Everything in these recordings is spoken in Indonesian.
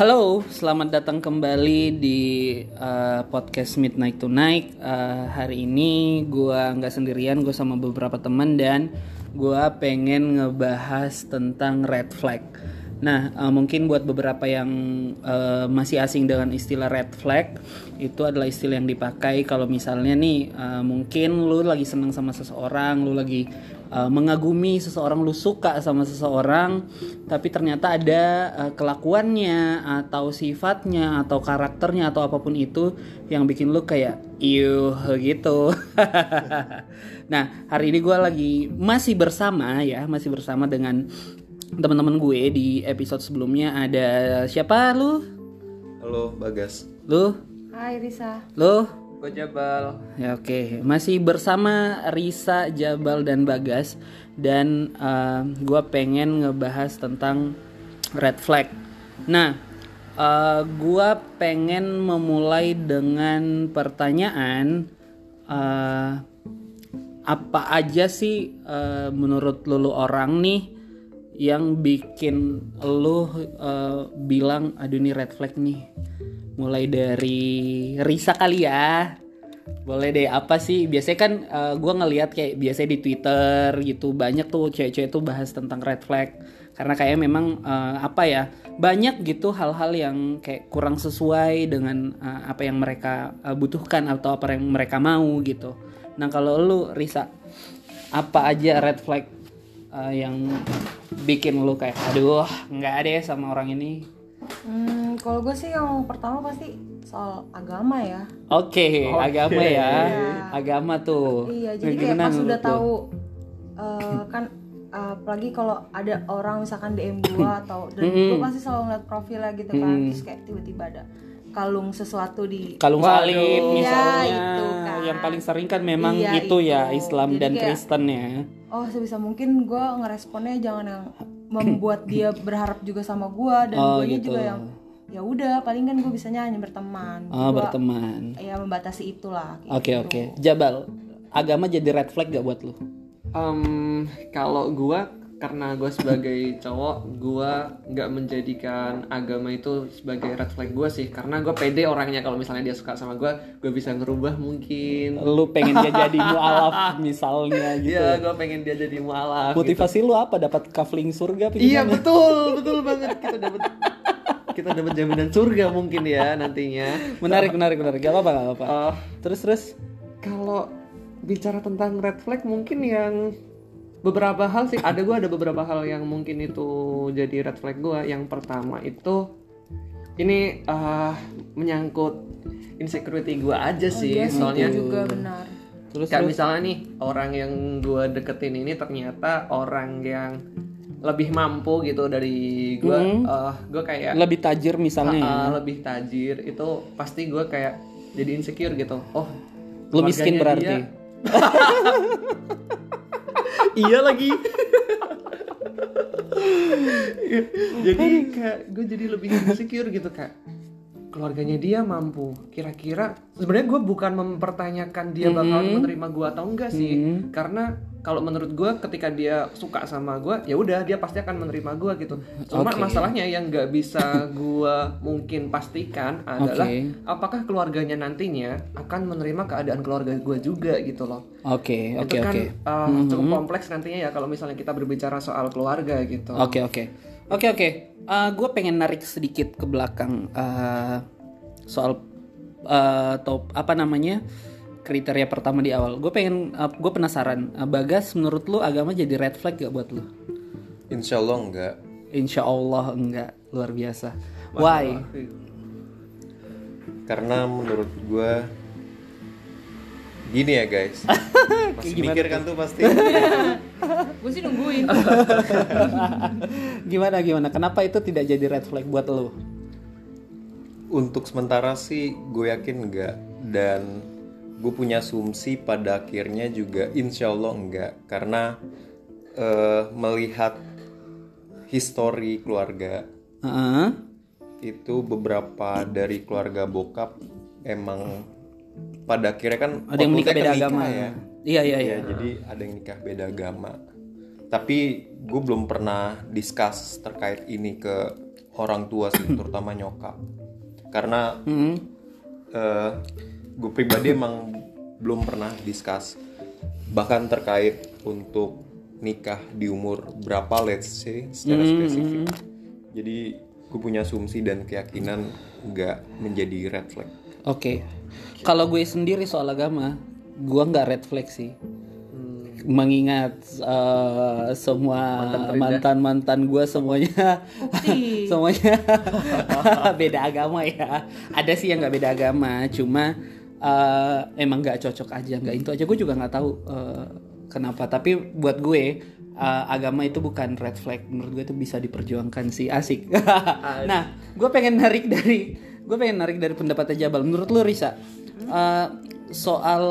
Halo, selamat datang kembali di uh, podcast Midnight Tonight. Uh, hari ini gue nggak sendirian, gue sama beberapa teman dan gue pengen ngebahas tentang red flag. Nah, uh, mungkin buat beberapa yang uh, masih asing dengan istilah red flag, itu adalah istilah yang dipakai kalau misalnya nih uh, mungkin lu lagi seneng sama seseorang, lu lagi uh, mengagumi seseorang, lu suka sama seseorang, tapi ternyata ada uh, kelakuannya atau sifatnya atau karakternya atau apa pun itu yang bikin lu kayak iuh gitu. nah, hari ini gue lagi masih bersama ya, masih bersama dengan teman-teman gue di episode sebelumnya ada siapa lu? Halo Bagas. Lu? Hai Risa. Lu? Gue Jabal. Ya oke, okay. masih bersama Risa, Jabal dan Bagas dan uh, gue pengen ngebahas tentang red flag. Nah, uh, gue pengen memulai dengan pertanyaan uh, apa aja sih uh, menurut lulu orang nih yang bikin lo uh, bilang aduh ini red flag nih. Mulai dari Risa kali ya. Boleh deh apa sih? Biasanya kan uh, gue ngelihat kayak biasanya di Twitter gitu banyak tuh cewek-cewek tuh bahas tentang red flag. Karena kayak memang uh, apa ya banyak gitu hal-hal yang kayak kurang sesuai dengan uh, apa yang mereka uh, butuhkan atau apa yang mereka mau gitu. Nah kalau lu Risa apa aja red flag uh, yang bikin lu kayak aduh nggak ada ya sama orang ini. Hmm, kalau gue sih yang pertama pasti soal agama ya. Oke okay, okay. agama ya. Yeah. agama tuh. Iya jadi kayak pas udah tahu uh, kan uh, apalagi kalau ada orang misalkan DM gue atau dan gue pasti selalu ngeliat profilnya gitu kan mm. terus kayak tiba-tiba ada kalung sesuatu di kalung salib misalnya. Ya, itu kan. yang paling sering kan memang iya, itu, itu. Ya Islam Jadi dan kayak, Kristen ya oh sebisa mungkin gue ngeresponnya jangan yang membuat dia berharap juga sama gue dan oh, gue gitu. juga yang ya udah paling kan gue bisanya hanya berteman oh gua, berteman ya membatasi itulah oke oke okay, okay. Jabal agama jadi red flag gak buat lu um, kalau gue karena gue sebagai cowok gue nggak menjadikan agama itu sebagai red flag gue sih. Karena gue pede orangnya. Kalau misalnya dia suka sama gue gue bisa ngerubah mungkin. Lu pengen dia jadi mualaf misalnya gitu. iya gue pengen dia jadi mualaf motivasi gitu. lu apa? Dapat kafling surga iya betul betul banget. Kita dapat kita dapat jaminan surga mungkin ya nantinya. Menarik menarik menarik. Gak apa apa gak apa, -apa. Uh, terus terus? Kalau bicara tentang red flag mungkin yang beberapa hal sih ada gue ada beberapa hal yang mungkin itu jadi red flag gue yang pertama itu ini uh, menyangkut insecurity gue aja oh, sih iya, soalnya juga benar. Terus kayak misalnya nih orang yang gue deketin ini ternyata orang yang lebih mampu gitu dari gue mm -hmm. uh, gue kayak lebih tajir misalnya uh, uh, lebih tajir itu pasti gue kayak jadi insecure gitu. Oh lu miskin berarti iya lagi jadi kayak gue jadi lebih insecure gitu kak keluarganya dia mampu kira-kira sebenarnya gue bukan mempertanyakan dia bakal mm -hmm. menerima gue atau enggak sih mm -hmm. karena kalau menurut gue ketika dia suka sama gue ya udah dia pasti akan menerima gue gitu cuma okay. masalahnya yang nggak bisa gue mungkin pastikan adalah okay. apakah keluarganya nantinya akan menerima keadaan keluarga gue juga gitu loh oke okay, oke okay, kan okay. uh, mm -hmm. cukup kompleks nantinya ya kalau misalnya kita berbicara soal keluarga gitu oke okay, oke okay. oke okay, oke okay. uh, gue pengen narik sedikit ke belakang uh, soal uh, top apa namanya kriteria pertama di awal. Gue pengen, uh, gue penasaran. Uh, Bagas, menurut lu agama jadi red flag gak buat lu? Insya Allah enggak. Insya Allah enggak, luar biasa. Why? Karena menurut gue gini ya guys. Masih mikir kan tuh pasti. gue sih nungguin. gimana gimana? Kenapa itu tidak jadi red flag buat lo? Untuk sementara sih gue yakin enggak dan gue punya asumsi pada akhirnya juga insya Allah enggak. Karena uh, melihat histori keluarga uh -huh. itu beberapa dari keluarga bokap emang pada akhirnya kan ada yang menikah beda agama. ya. Iya iya iya. Ya, jadi ada yang nikah beda agama. Tapi gue belum pernah discuss terkait ini ke orang tua sih terutama nyokap. Karena Hmm. Gue pribadi emang belum pernah discuss. Bahkan terkait untuk nikah di umur berapa let's say secara spesifik. jadi gue punya asumsi dan keyakinan nggak menjadi red flag. Oke. Kalau gue sendiri soal agama, gue nggak red flag sih. Mengingat eh, semua mantan mantan gue semuanya semuanya beda agama ya. Ada sih yang nggak beda agama, cuma eh, emang nggak cocok aja, nggak itu aja. Gue juga nggak tahu eh, kenapa. Tapi buat gue eh, agama itu bukan red flag. Menurut gue itu bisa diperjuangkan sih, asik. nah, gue pengen narik dari gue pengen narik dari pendapatnya Jabal. Menurut lu Risa, eh, soal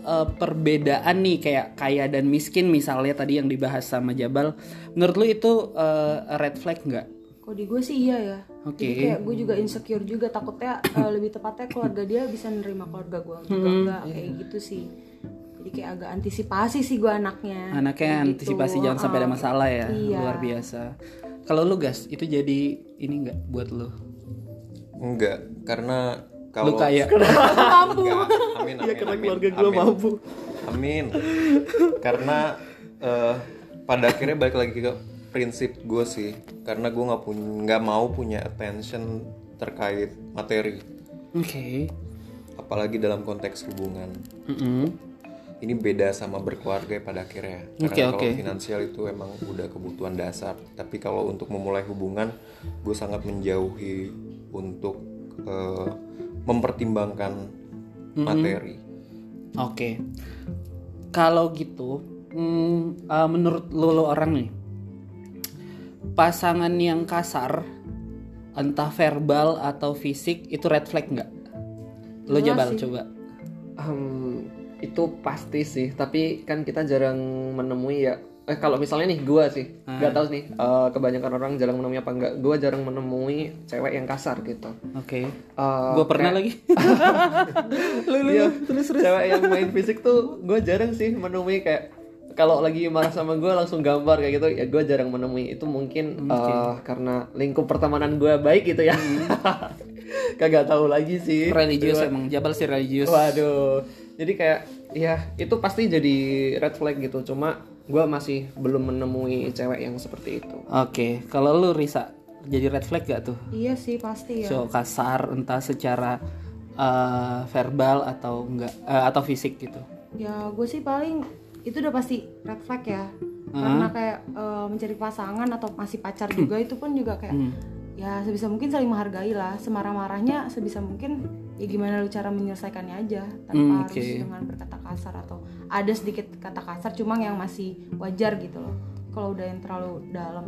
eh, perbedaan nih kayak kaya dan miskin misalnya tadi yang dibahas sama Jabal, menurut lu itu eh, red flag nggak? Kok di gue sih iya ya. Oke. Jadi kayak gue juga insecure juga takutnya eh, lebih tepatnya keluarga dia bisa nerima keluarga gue juga Hmm. enggak kayak gitu sih. Jadi kayak agak antisipasi sih gue anaknya. Anaknya Kayak gitu. antisipasi jangan sampai ada masalah ya, Iya. luar biasa. Kalau lu gas, itu jadi ini nggak buat lu? enggak karena Lu kalau kaya. Enggak. Amin, amin, karena amin, keluarga gue mampu. Amin. Karena eh, pada akhirnya balik lagi ke prinsip gue sih. Karena gue nggak punya nggak mau punya attention terkait materi, Oke. apalagi dalam konteks hubungan. Mm-mm. Ini beda sama berkeluarga pada akhirnya. Karena Oke, kalau oke. finansial itu emang udah kebutuhan dasar. Tapi kalau untuk memulai hubungan, gue sangat menjauhi untuk eh, mempertimbangkan materi. Oke. Kalau gitu, hmm, uh, menurut lo, lo orang nih, pasangan yang kasar, entah verbal atau fisik, itu red flag nggak? Lo jabal sih. coba. Hmm, itu pasti sih tapi kan kita jarang menemui ya eh kalau misalnya nih gua sih nggak tahu nih eh, kebanyakan orang jarang menemui apa enggak gua jarang menemui cewek yang kasar gitu Oke. Eh, Gue pernah kayak- lagi. lu, lu, Iya, lu, terus terus. cewek yang main fisik tuh gue jarang sih menemui kayak kalau lagi marah sama gue langsung gambar kayak gitu. Ya gue jarang menemui. Itu mungkin eh, karena lingkup pertemanan gue baik gitu ya. Kagak tahu lagi sih. Religius emang jabal sih religius. waduh. Jadi kayak ya itu pasti jadi red flag gitu. Cuma gue masih belum menemui cewek yang seperti itu. Oke, kalau lu Risa jadi red flag gak tuh? Iya sih pasti ya. So kasar entah secara uh, verbal atau enggak eh, atau fisik gitu. Ya gue sih paling itu udah pasti red flag ya. Karena kayak eh, mencari pasangan atau masih pacar juga itu pun juga kayak ya sebisa mungkin saling menghargai lah. Semarah-marahnya sebisa mungkin ya gimana lu cara menyelesaikannya aja tanpa Hmm, harus oke. dengan berkata kasar atau ada sedikit kata kasar cuma yang masih wajar gitu loh. Kalau udah yang terlalu dalam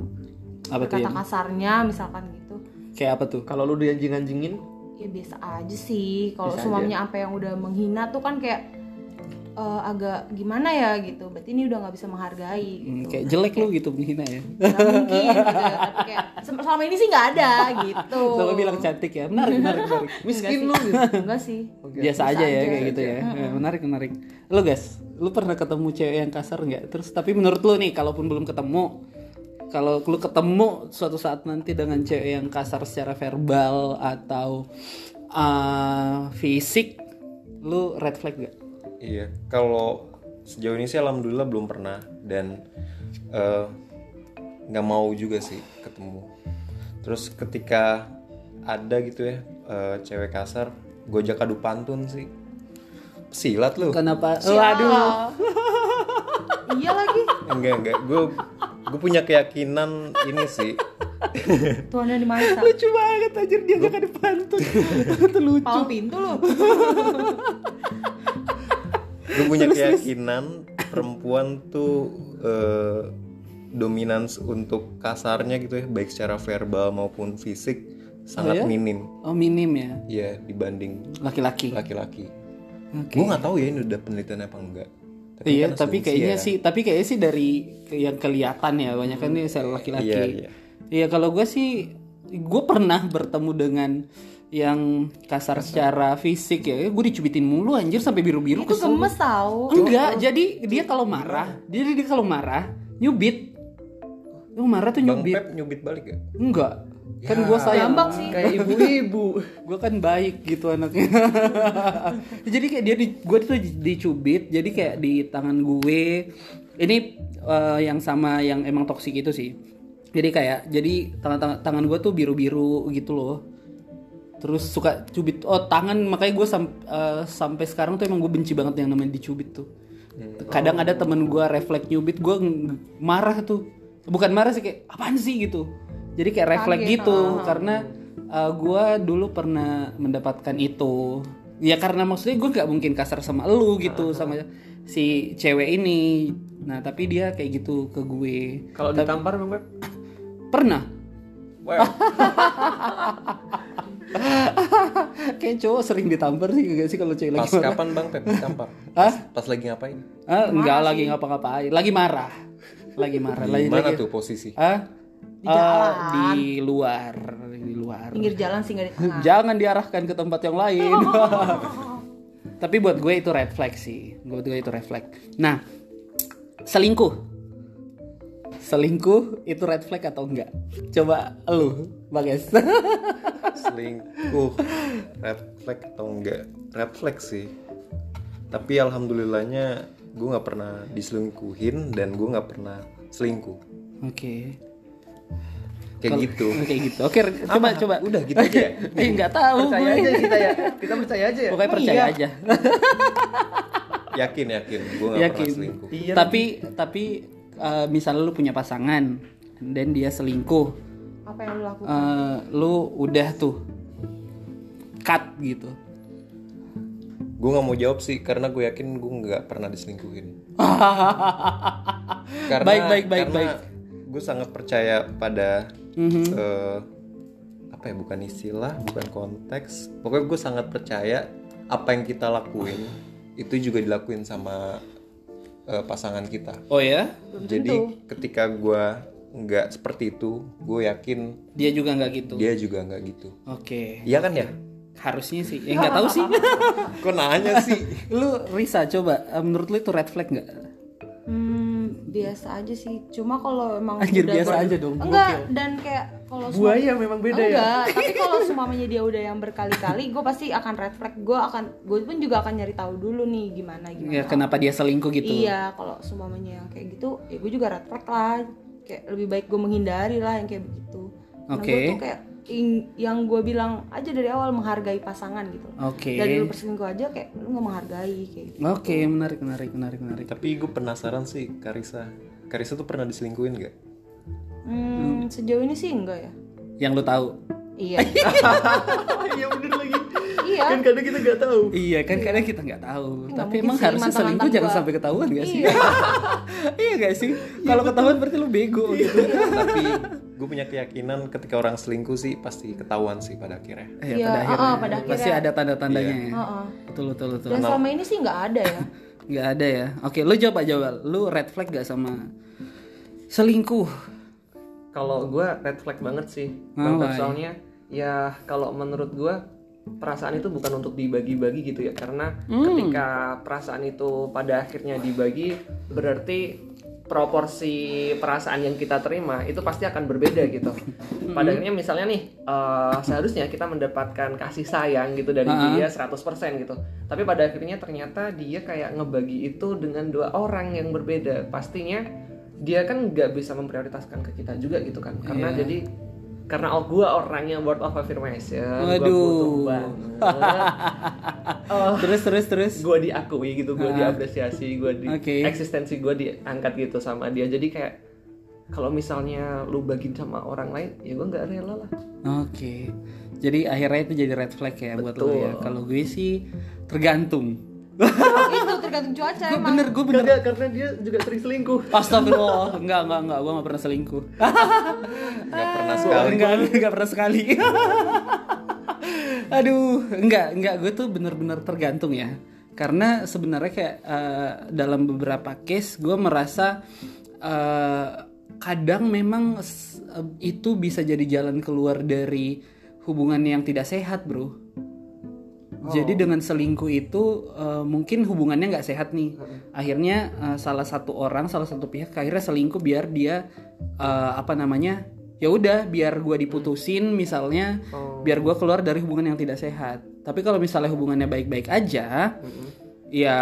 Apa tuh kata yang- kasarnya misalkan gitu Kayak apa tuh? kalau lu dianjing-anjingin ya biasa aja sih kalau semuanya apa yang udah menghina tuh kan kayak eh, agak gimana ya gitu berarti ini udah nggak bisa menghargai Hmm, gitu kayak jelek lu gitu menghina ya. Nggak mungkin gitu ya. tapi kayak selama ini sih nggak ada gitu Selalu bilang cantik ya. Menarik, menarik, menarik. miskin lu gitu. enggak sih Biasa aja ya kayak gitu ya. Ya, Menarik, menarik. Lu guys, lu pernah ketemu cewek yang kasar nggak? Terus tapi menurut lu nih, kalaupun belum ketemu, kalau lu ketemu suatu saat nanti dengan cewek yang kasar secara verbal atau uh, fisik, lu red flag gak? Iya, kalau sejauh ini sih alhamdulillah belum pernah dan eh, nggak mau juga sih ketemu. Terus ketika ada gitu ya eh, cewek kasar, gue ajak adu pantun sih. Silat lu? Kenapa? Waduh. iya lagi Enggak enggak, gue gue punya keyakinan ini sih. tuannya di mana Lucu banget anjir dia gak ada pantun. Itu lucu. pal pintu lo Gue punya keyakinan perempuan tuh eh, dominans untuk kasarnya gitu ya, baik secara verbal maupun fisik sangat ya? minim. Oh minim ya, Ya dibanding laki-laki. laki-laki. Oke. Gue nggak tahu ya ini udah penelitian apa enggak. iya, kan tapi kayaknya ya. sih, tapi kayaknya sih dari yang kelihatan ya banyak kan ini sel laki-laki. Iya, Iya, iya. kalau gue sih, gue pernah bertemu dengan yang kasar secara fisik ya, gue dicubitin mulu anjir sampai biru-biru itu kesel. gemes tau Enggak, jadi dia kalau marah, dia dia kalau marah nyubit. Lu marah tuh Bang nyubit. Pep nyubit balik gak? Enggak. kan gue sayang sih. kayak ibu-ibu gue kan baik gitu anaknya jadi kayak dia di gue tuh dicubit jadi kayak di tangan gue ini eh, yang sama yang emang toksik itu sih jadi kayak jadi tangan tangan, tangan gue tuh biru biru gitu loh terus suka cubit. Oh tangan makanya gue sampai sekarang tuh emang gue benci banget yang namanya dicubit tuh. Kadang ada temen gue refleks nyubit gue marah tuh. Bukan marah sih kayak apaan sih? gitu. Jadi kayak refleks gitu karena gue dulu pernah mendapatkan itu. Ya karena maksudnya gue nggak mungkin kasar sama elu gitu sama si cewek ini. Nah tapi dia kayak gitu ke gue. Kalau ditampar bang Beb pernah. Wow kayak cowok sering ditampar sih gak sih kalau cewek Pas lagi marah? kapan bang? Pep ditampar? Hah? Pas lagi ngapain? Ah, enggak lagi ngapa-ngapain. Lagi marah. Lagi marah lagi Di mana lagi. tuh posisi? Ah? Di Ah, jalan. di luar di luar. Pinggir jalan sih nggak di tengah. Jangan diarahkan ke tempat yang lain. Tapi buat gue itu red flag sih. Buat gue itu red flag. Nah selingkuh. Selingkuh itu red flag atau enggak? Coba lu bagas Selingkuh. Red flag atau enggak? Red flag sih. Tapi alhamdulillahnya gue nggak pernah diselingkuhin dan gue nggak pernah selingkuh. Oke. Kayak gitu. kayak gitu. Oke coba coba. Udah gitu aja. Ya? eh nggak tahu percaya gue. aja kita ya. Kita percaya aja ya. Pokoknya percaya aja. Yakin yakin. Gue nggak yakin. pernah selingkuh. Iya. tapi tapi eh, misalnya lu punya pasangan dan dia selingkuh apa yang lu lakukan eh, lu udah tuh cut gitu Gue nggak mau jawab sih karena gue yakin gue nggak pernah diselingkuhin karena, Baik, baik, baik, karena baik. Gue sangat percaya pada Mhm. eh, apa ya bukan istilah, bukan konteks. Pokoknya gue sangat percaya apa yang kita lakuin itu juga dilakuin sama eh, pasangan kita. oh ya Jadi ketika gue nggak seperti itu, gue yakin dia juga nggak gitu? Dia juga nggak gitu. oke. Iya kan ya? harusnya sih. Ya nggak tahu sih. Kok nanya sih? lu Risa coba eh, menurut lu itu red flag nggak? Hmm, biasa aja sih. Cuma kalau emang Anjir, udah biasa ber- aja dong, enggak dan kayak kalau semua- buaya memang beda ya? Enggak tapi kalau semuanya dia udah yang berkali-kali gue pasti akan red flag. Gue akan gue pun juga akan nyari tahu dulu nih gimana gimana ya kenapa dia selingkuh gitu? Iya kalau semuanya yang kayak gitu ya gue juga red flag lah kayak lebih baik gue menghindari lah yang kayak begitu. Karena Oke. gue tuh kayak ing- yang gue bilang aja dari awal menghargai pasangan gitu. Oke. Dari lu berselingkuh aja kayak lu nggak menghargai kayak gitu. Oke menarik menarik menarik menarik. Tapi gue penasaran sih, Karisa. Karisa tuh pernah diselingkuhin nggak? hmm, sejauh ini sih enggak ya. Yang lu tahu iya iya bener lagi iya kan kadang kita nggak tahu Iya kan kadang kita nggak tahu. Nggak Tapi mungkin emang harusnya selingkuh jangan sampai ketahuan gak sih? Iya. iya gak sih? Kalau ketahuan berarti lu bego gitu. Tapi gue punya keyakinan ketika orang selingkuh sih pasti ketahuan sih pada akhirnya. Iya, Iya, pada ah, akhirnya ah, pada pasti akhirnya. ada tanda-tandanya. ya. Heeh. Betul betul betul. dan selama ini sih nggak ada ya Nggak ada ya. Oke, lu jawab. Lu red flag gak sama selingkuh? kalau gue red flag banget sih Oh, soalnya ya kalau menurut gue perasaan itu bukan untuk dibagi-bagi gitu ya karena Hmm. ketika perasaan itu pada akhirnya dibagi berarti proporsi perasaan yang kita terima itu pasti akan berbeda gitu. Hmm. Pada akhirnya misalnya nih eh, seharusnya kita mendapatkan kasih sayang gitu dari Ah. dia 100% gitu. Tapi pada akhirnya ternyata dia kayak ngebagi itu dengan dua orang yang berbeda. Pastinya dia kan nggak bisa memprioritaskan ke kita juga gitu kan. Karena Iya. jadi karena oh, gue orangnya word of affirmation, gue Waduh. butuh banget. Oh, Terus terus terus. gue diakui gitu, gue diapresiasi, gue di Oke. eksistensi gue diangkat gitu sama dia. Jadi kayak kalau misalnya lu bagi sama orang lain, ya gue nggak rela lah. Oke. Jadi akhirnya itu jadi red flag ya buat lu Betul. ya. Kalau gue sih tergantung. itu tergantung cuaca Gue emang bener, gue bener. Kagak, karena dia juga sering selingkuh. Astagfirullah, enggak enggak enggak, gue gak pernah selingkuh. Nggak pernah sekali. Enggak, enggak pernah sekali. Aduh, enggak, enggak, gue tuh bener-bener tergantung ya. Karena sebenarnya kayak eh, dalam beberapa case gue merasa eh, kadang memang eh, itu bisa jadi jalan keluar dari hubungan yang tidak sehat, bro. Jadi dengan selingkuh itu eh, mungkin hubungannya nggak sehat nih. Akhirnya eh, salah satu orang, salah satu pihak akhirnya selingkuh biar dia eh, apa namanya ya udah biar gua diputusin misalnya Oh. biar gua keluar dari hubungan yang tidak sehat. Tapi kalau misalnya hubungannya baik-baik aja ya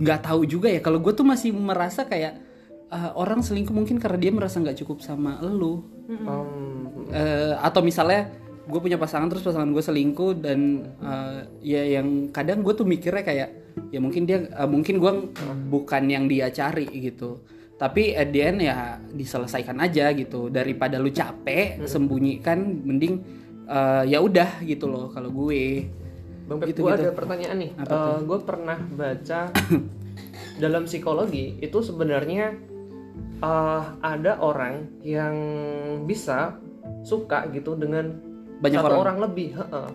nggak tahu juga ya. Kalau gue tuh masih merasa kayak ah, orang selingkuh mungkin karena dia merasa nggak cukup sama elu. Um, Eh, atau misalnya gue punya pasangan terus pasangan gue selingkuh dan eh, ya yang kadang gue tuh mikirnya kayak ya mungkin dia eh, mungkin gue bukan yang dia cari gitu. Tapi at the end ya diselesaikan aja gitu. Daripada lu capek sembunyikan mending eh, ya udah gitu loh kalau gue. Bang Pep, Gitu, gue gitu. ada pertanyaan nih. gue pernah baca dalam psikologi itu sebenarnya eh, ada orang yang bisa suka gitu dengan Banyak satu orang. orang, lebih. heeh.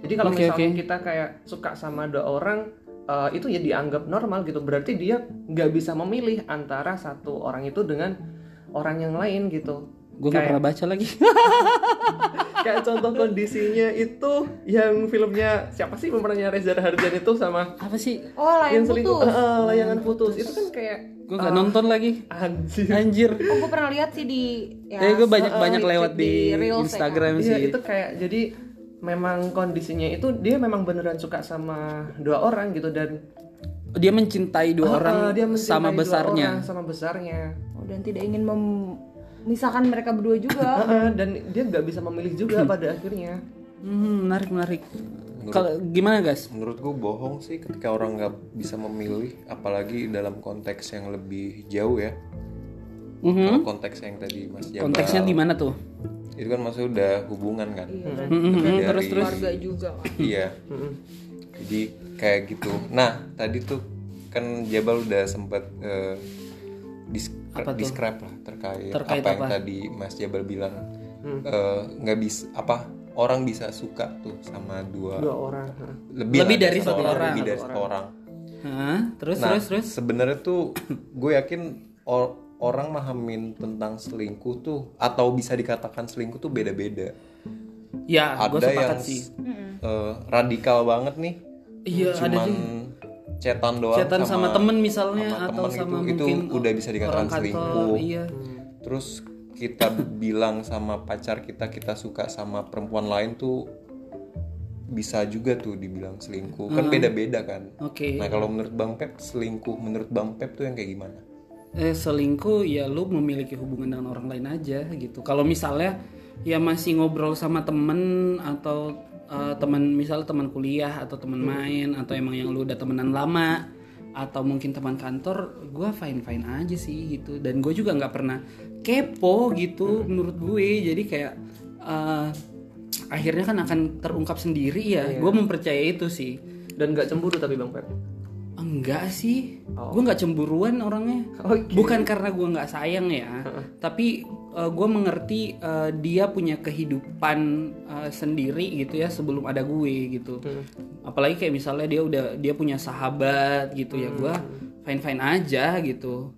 Jadi kalau Oke, misalnya oke. kita kayak suka sama dua orang eh, itu ya dianggap normal gitu. Berarti dia nggak bisa memilih antara satu orang itu dengan orang yang lain gitu. gue nggak pernah baca lagi Kayak contoh kondisinya itu yang filmnya siapa sih pemerannya Reza Rahardian itu sama apa sih? Oh, layan yang selingkuh. Putus. Eh, eh, layangan putus. Itu kan kayak gue nggak nonton lagi. anjir. Anjir. Oh, gue pernah lihat sih di ya, eh gue banyak banyak di- lewat di, Reels ya, Instagram Iya sih. itu kayak jadi memang kondisinya itu dia memang beneran suka sama dua orang gitu dan dia mencintai dua eh, orang dia mencintai sama dua besarnya. orang sama besarnya. Oh, dan tidak ingin memisahkan mereka berdua juga. Dan dia nggak bisa memilih juga pada akhirnya Hmm, menarik menarik. Kalau gimana guys? Menurut gue bohong sih ketika orang nggak bisa memilih, apalagi dalam konteks yang lebih jauh ya. Kalau konteks yang tadi Mas Jabal, Konteksnya di mana tuh? itu kan maksudnya udah hubungan kan. Iya, Hmm, Dari- terus terus. Keluarga juga. Iya. Jadi kayak gitu. Nah tadi tuh kan Jabal udah sempet eh, dis- describe lah terkait, Terkait apa, yang apa? tadi Mas Jabal bilang eh, nggak bisa apa orang bisa suka tuh sama dua dua orang lebih, Lebih dari satu orang. lebih dari satu orang. Terus Nah, terus terus. sebenarnya tuh gue yakin or- orang mahamin tentang selingkuh tuh atau bisa dikatakan selingkuh tuh beda-beda. Ya, gue Ada sepakat yang sih. eh, radikal banget nih. Iya, ada Cuman sih. Cetan doang Chatan sama, temen misalnya sama atau temen sama itu, mungkin itu udah bisa dikatakan kantor, selingkuh. Iya. Terus kita bilang sama pacar kita kita suka sama perempuan lain tuh bisa juga tuh dibilang selingkuh. Kan beda-beda kan. Oke. Nah, kalau menurut Bang Pep selingkuh menurut Bang Pep tuh yang kayak gimana? Eh selingkuh ya lu memiliki hubungan dengan orang lain aja gitu. Kalau misalnya ya masih ngobrol sama temen atau eh, teman misal teman kuliah atau teman main atau emang yang lu udah temenan lama atau mungkin teman kantor, gue fine fine aja sih gitu. Dan gue juga nggak pernah kepo gitu menurut gue. Jadi kayak eh, akhirnya kan akan terungkap sendiri ya. Gue mempercayai itu sih. dan nggak cemburu tapi bang Pep Enggak sih, gue nggak cemburuan orangnya. Oke. Bukan karena gue nggak sayang ya, tapi gue mengerti uh, dia punya kehidupan uh, sendiri gitu ya sebelum ada gue gitu. Apalagi kayak misalnya dia udah dia punya sahabat gitu ya, gue fine fine aja gitu.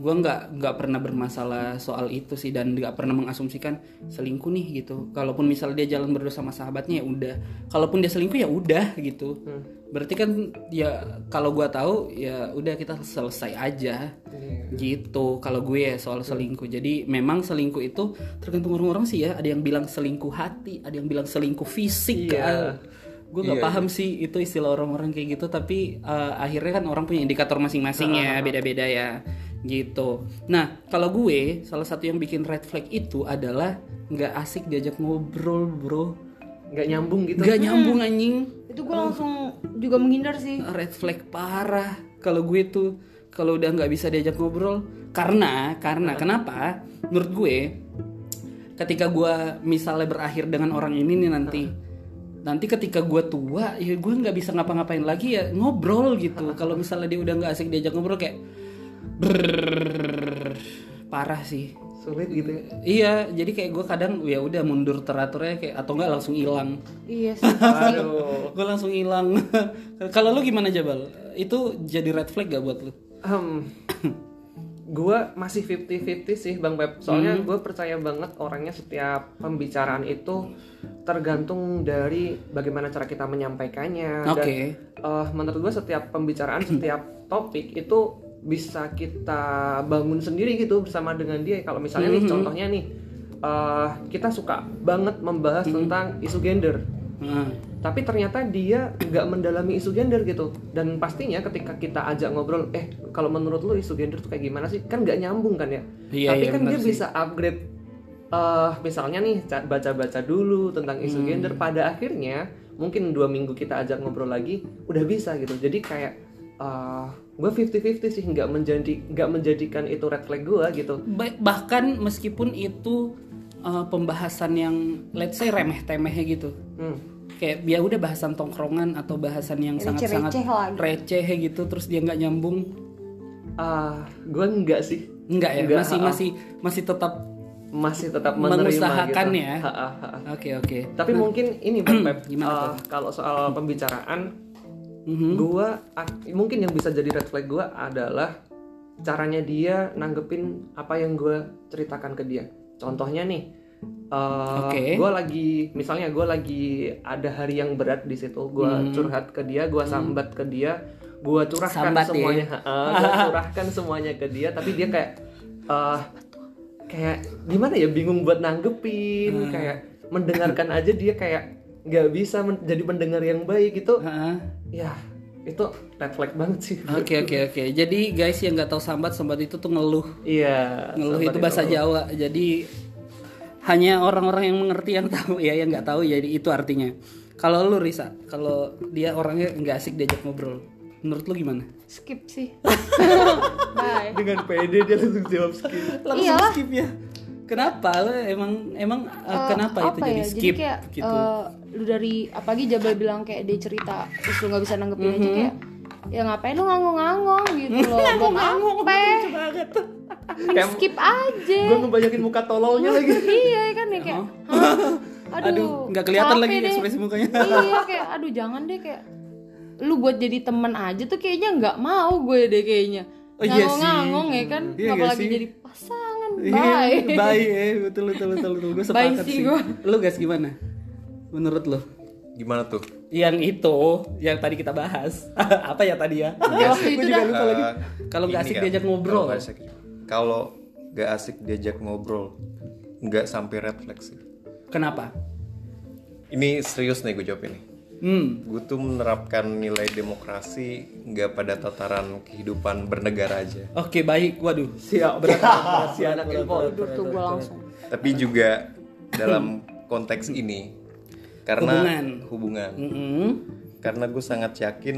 Gue nggak nggak pernah bermasalah soal itu sih dan nggak pernah mengasumsikan selingkuh nih gitu. Kalaupun misalnya dia jalan berdua sama sahabatnya ya udah. Kalaupun dia selingkuh ya udah gitu. Berarti kan ya kalau gua tahu ya udah kita selesai aja. Gitu kalau gue ya soal selingkuh. Jadi memang selingkuh itu tergantung orang-orang sih ya. Ada yang bilang selingkuh hati, ada yang bilang selingkuh fisik. Iya. gue nggak paham sih itu istilah orang-orang kayak gitu tapi eh, akhirnya kan orang punya indikator masing-masing ya beda-beda ya gitu. Nah kalau gue salah satu yang bikin red flag itu adalah nggak asik diajak ngobrol bro. Nggak nyambung gitu. Nggak nyambung anjing. Itu gue langsung juga menghindar sih. red flag parah. Kalau gue tuh kalau udah nggak bisa diajak ngobrol karena karena kenapa? Menurut gue ketika gue misalnya berakhir dengan orang ini nih nanti nanti ketika gue tua ya gue nggak bisa ngapa-ngapain lagi ya ngobrol gitu. Kalau misalnya dia udah nggak asik diajak ngobrol kayak brrrr, parah sih sulit gitu ya iya jadi kayak gue kadang ya udah mundur teraturnya kayak atau nggak langsung hilang Iya sih. gue langsung hilang kalau lu gimana Jabal itu jadi red flag gak buat lu Em, gue masih 50-50 sih Bang Pep Soalnya gue percaya banget orangnya setiap pembicaraan itu tergantung dari bagaimana cara kita menyampaikannya Oke. Dan eh, menurut gue setiap pembicaraan, setiap topik itu bisa kita bangun sendiri gitu bersama dengan dia. Kalau misalnya nih contohnya nih eh, kita suka banget membahas tentang isu gender. Nah, tapi ternyata dia nggak mendalami isu gender gitu. Dan pastinya ketika kita ajak ngobrol eh kalau menurut lu isu gender tuh kayak gimana sih? Kan nggak nyambung kan ya? Iya, tapi iya, kan dia sih. bisa upgrade eh misalnya nih ca- baca-baca dulu tentang isu Hmm. gender. Pada akhirnya mungkin dua minggu kita ajak ngobrol lagi udah bisa gitu. Jadi kayak eh gue 50-50 sih nggak menjadi nggak menjadikan itu red flag gue gitu ba- bahkan meskipun itu uh, pembahasan yang let's say remeh-temeh gitu. Hmm. Kayak ya udah bahasan tongkrongan atau bahasan yang sangat-sangat Receh-receh lah gitu. receh gitu terus dia nggak nyambung. ah gue enggak sih Enggak ya, Enggak, masih ha-ha. masih masih tetap masih tetap menerima mengusahakan gitu. ya. Oke, oke. Tapi mungkin ini Bang Pep, Gimana uh, kalau soal pembicaraan, Mhm. gua mungkin yang bisa jadi red flag gua adalah caranya dia nanggepin apa yang gua ceritakan ke dia. Contohnya nih, uh, Oke. gua lagi, misalnya gua lagi ada hari yang berat di situ, gua Mhm. curhat ke dia, gua sambat ke dia, gua curahkan Sambat ya? semuanya, Ha-ha, gua curahkan semuanya ke dia, tapi dia kayak uh, kayak gimana ya bingung buat nanggepin Hmm. kayak mendengarkan aja dia kayak nggak bisa men- jadi pendengar yang baik gitu Heeh. ya itu red flag banget sih Oke oke oke. Jadi guys yang nggak tahu sambat sambat itu tuh ngeluh. iya Ngeluh itu bahasa itu. Jawa. Jadi hanya orang-orang yang mengerti yang tahu ya yang nggak tahu jadi itu artinya. Kalau lu Risa, kalau dia orangnya nggak asik diajak ngobrol, menurut lu gimana? skip sih bye dengan pede dia langsung jawab skip Langsung Iyalah. skip ya. Kenapa? Lu emang emang uh, Eh, kenapa itu apa jadi ya? skip Jadi kayak gitu? eh, lu dari apalagi Jabal bilang kayak dia cerita terus lu nggak bisa nanggepin aja kayak ya ngapain lu ngangong-ngangong gitu loh apa Mending skip aja gue ngebayangin muka tololnya lagi iya kan ya kayak "Hah? aduh, Aduh, nggak kelihatan lagi deh." ekspresi mukanya. iya kayak aduh jangan deh kayak lu buat jadi teman aja tuh kayaknya nggak mau gue deh kayaknya Oh, iya sih. ngangong-ngangong ya kan Iya nggak apalagi sih? jadi pasangan Iya, bye Bye, eh, betul betul betul betul. Gue sepakat sih sih. gua. Lu guys gimana? Menurut lu? Gimana tuh? Yang itu, yang tadi kita bahas. Apa ya tadi ya? itu juga lupa lagi. Eh, Kalau nggak asik kan, diajak ngobrol. Kalau nggak asik, kalau nggak asik diajak ngobrol, nggak sampai sih. Kenapa? Ini serius nih gue jawab ini. Hmm. Gue tuh menerapkan nilai demokrasi nggak pada tataran kehidupan bernegara aja, Oke, baik. Waduh. siap Berat, berat, si anak Tidur tuh gue langsung tapi juga dalam konteks ini karena Hubungan. hubungan. Mm-mm. Karena gue sangat yakin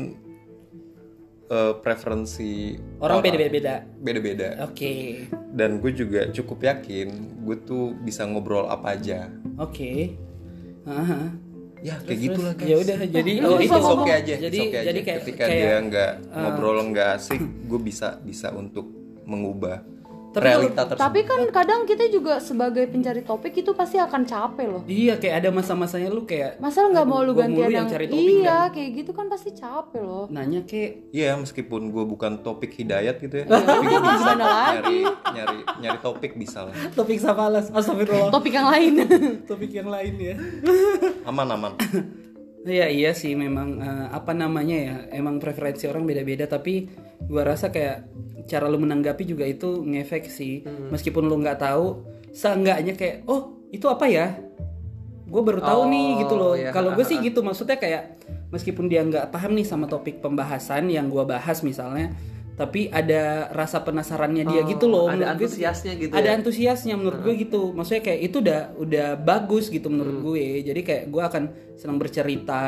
eh, preferensi Orang beda-beda. beda-beda. Oke. Dan gue juga cukup yakin gue tuh bisa ngobrol apa aja. Oke. Aha. Ya kayak gitulah guys. Ya udah, jadi oh itu ngomong. okay aja, Jadi okay aja. jadi kayak ketika kayak- dia nggak ngobrol nggak asik, gue bisa bisa untuk mengubah Tapi realita tersebut. tapi kan kadang kita juga sebagai pencari topik itu pasti akan capek loh Iya, kayak ada masa-masanya lu kayak masa nggak mau lu gantian yang yang, cari topik iya kayak gitu kan pasti capek loh nanya kayak Iya meskipun gue bukan topik hidayat gitu ya, tapi gue bisa nyari nyari nyari topik bisa lah. topik safalas. Astagfirullah. topik yang lain topik yang lain ya. Aman aman. Iya iya sih memang eh, apa namanya ya emang preferensi orang beda-beda tapi gua rasa kayak cara lu menanggapi juga itu ngefek sih. Meskipun lu nggak tahu seenggaknya kayak oh itu apa ya? Gue baru tahu nih Oh, gitu loh. iya. kalau gue sih gitu maksudnya kayak meskipun dia nggak paham nih sama topik pembahasan yang gua bahas misalnya tapi ada rasa penasarannya dia Oh, gitu loh ada antusiasnya gitu ada ya? antusiasnya menurut gue gitu maksudnya kayak itu udah udah bagus gitu menurut Hmm. gue jadi kayak gue akan senang bercerita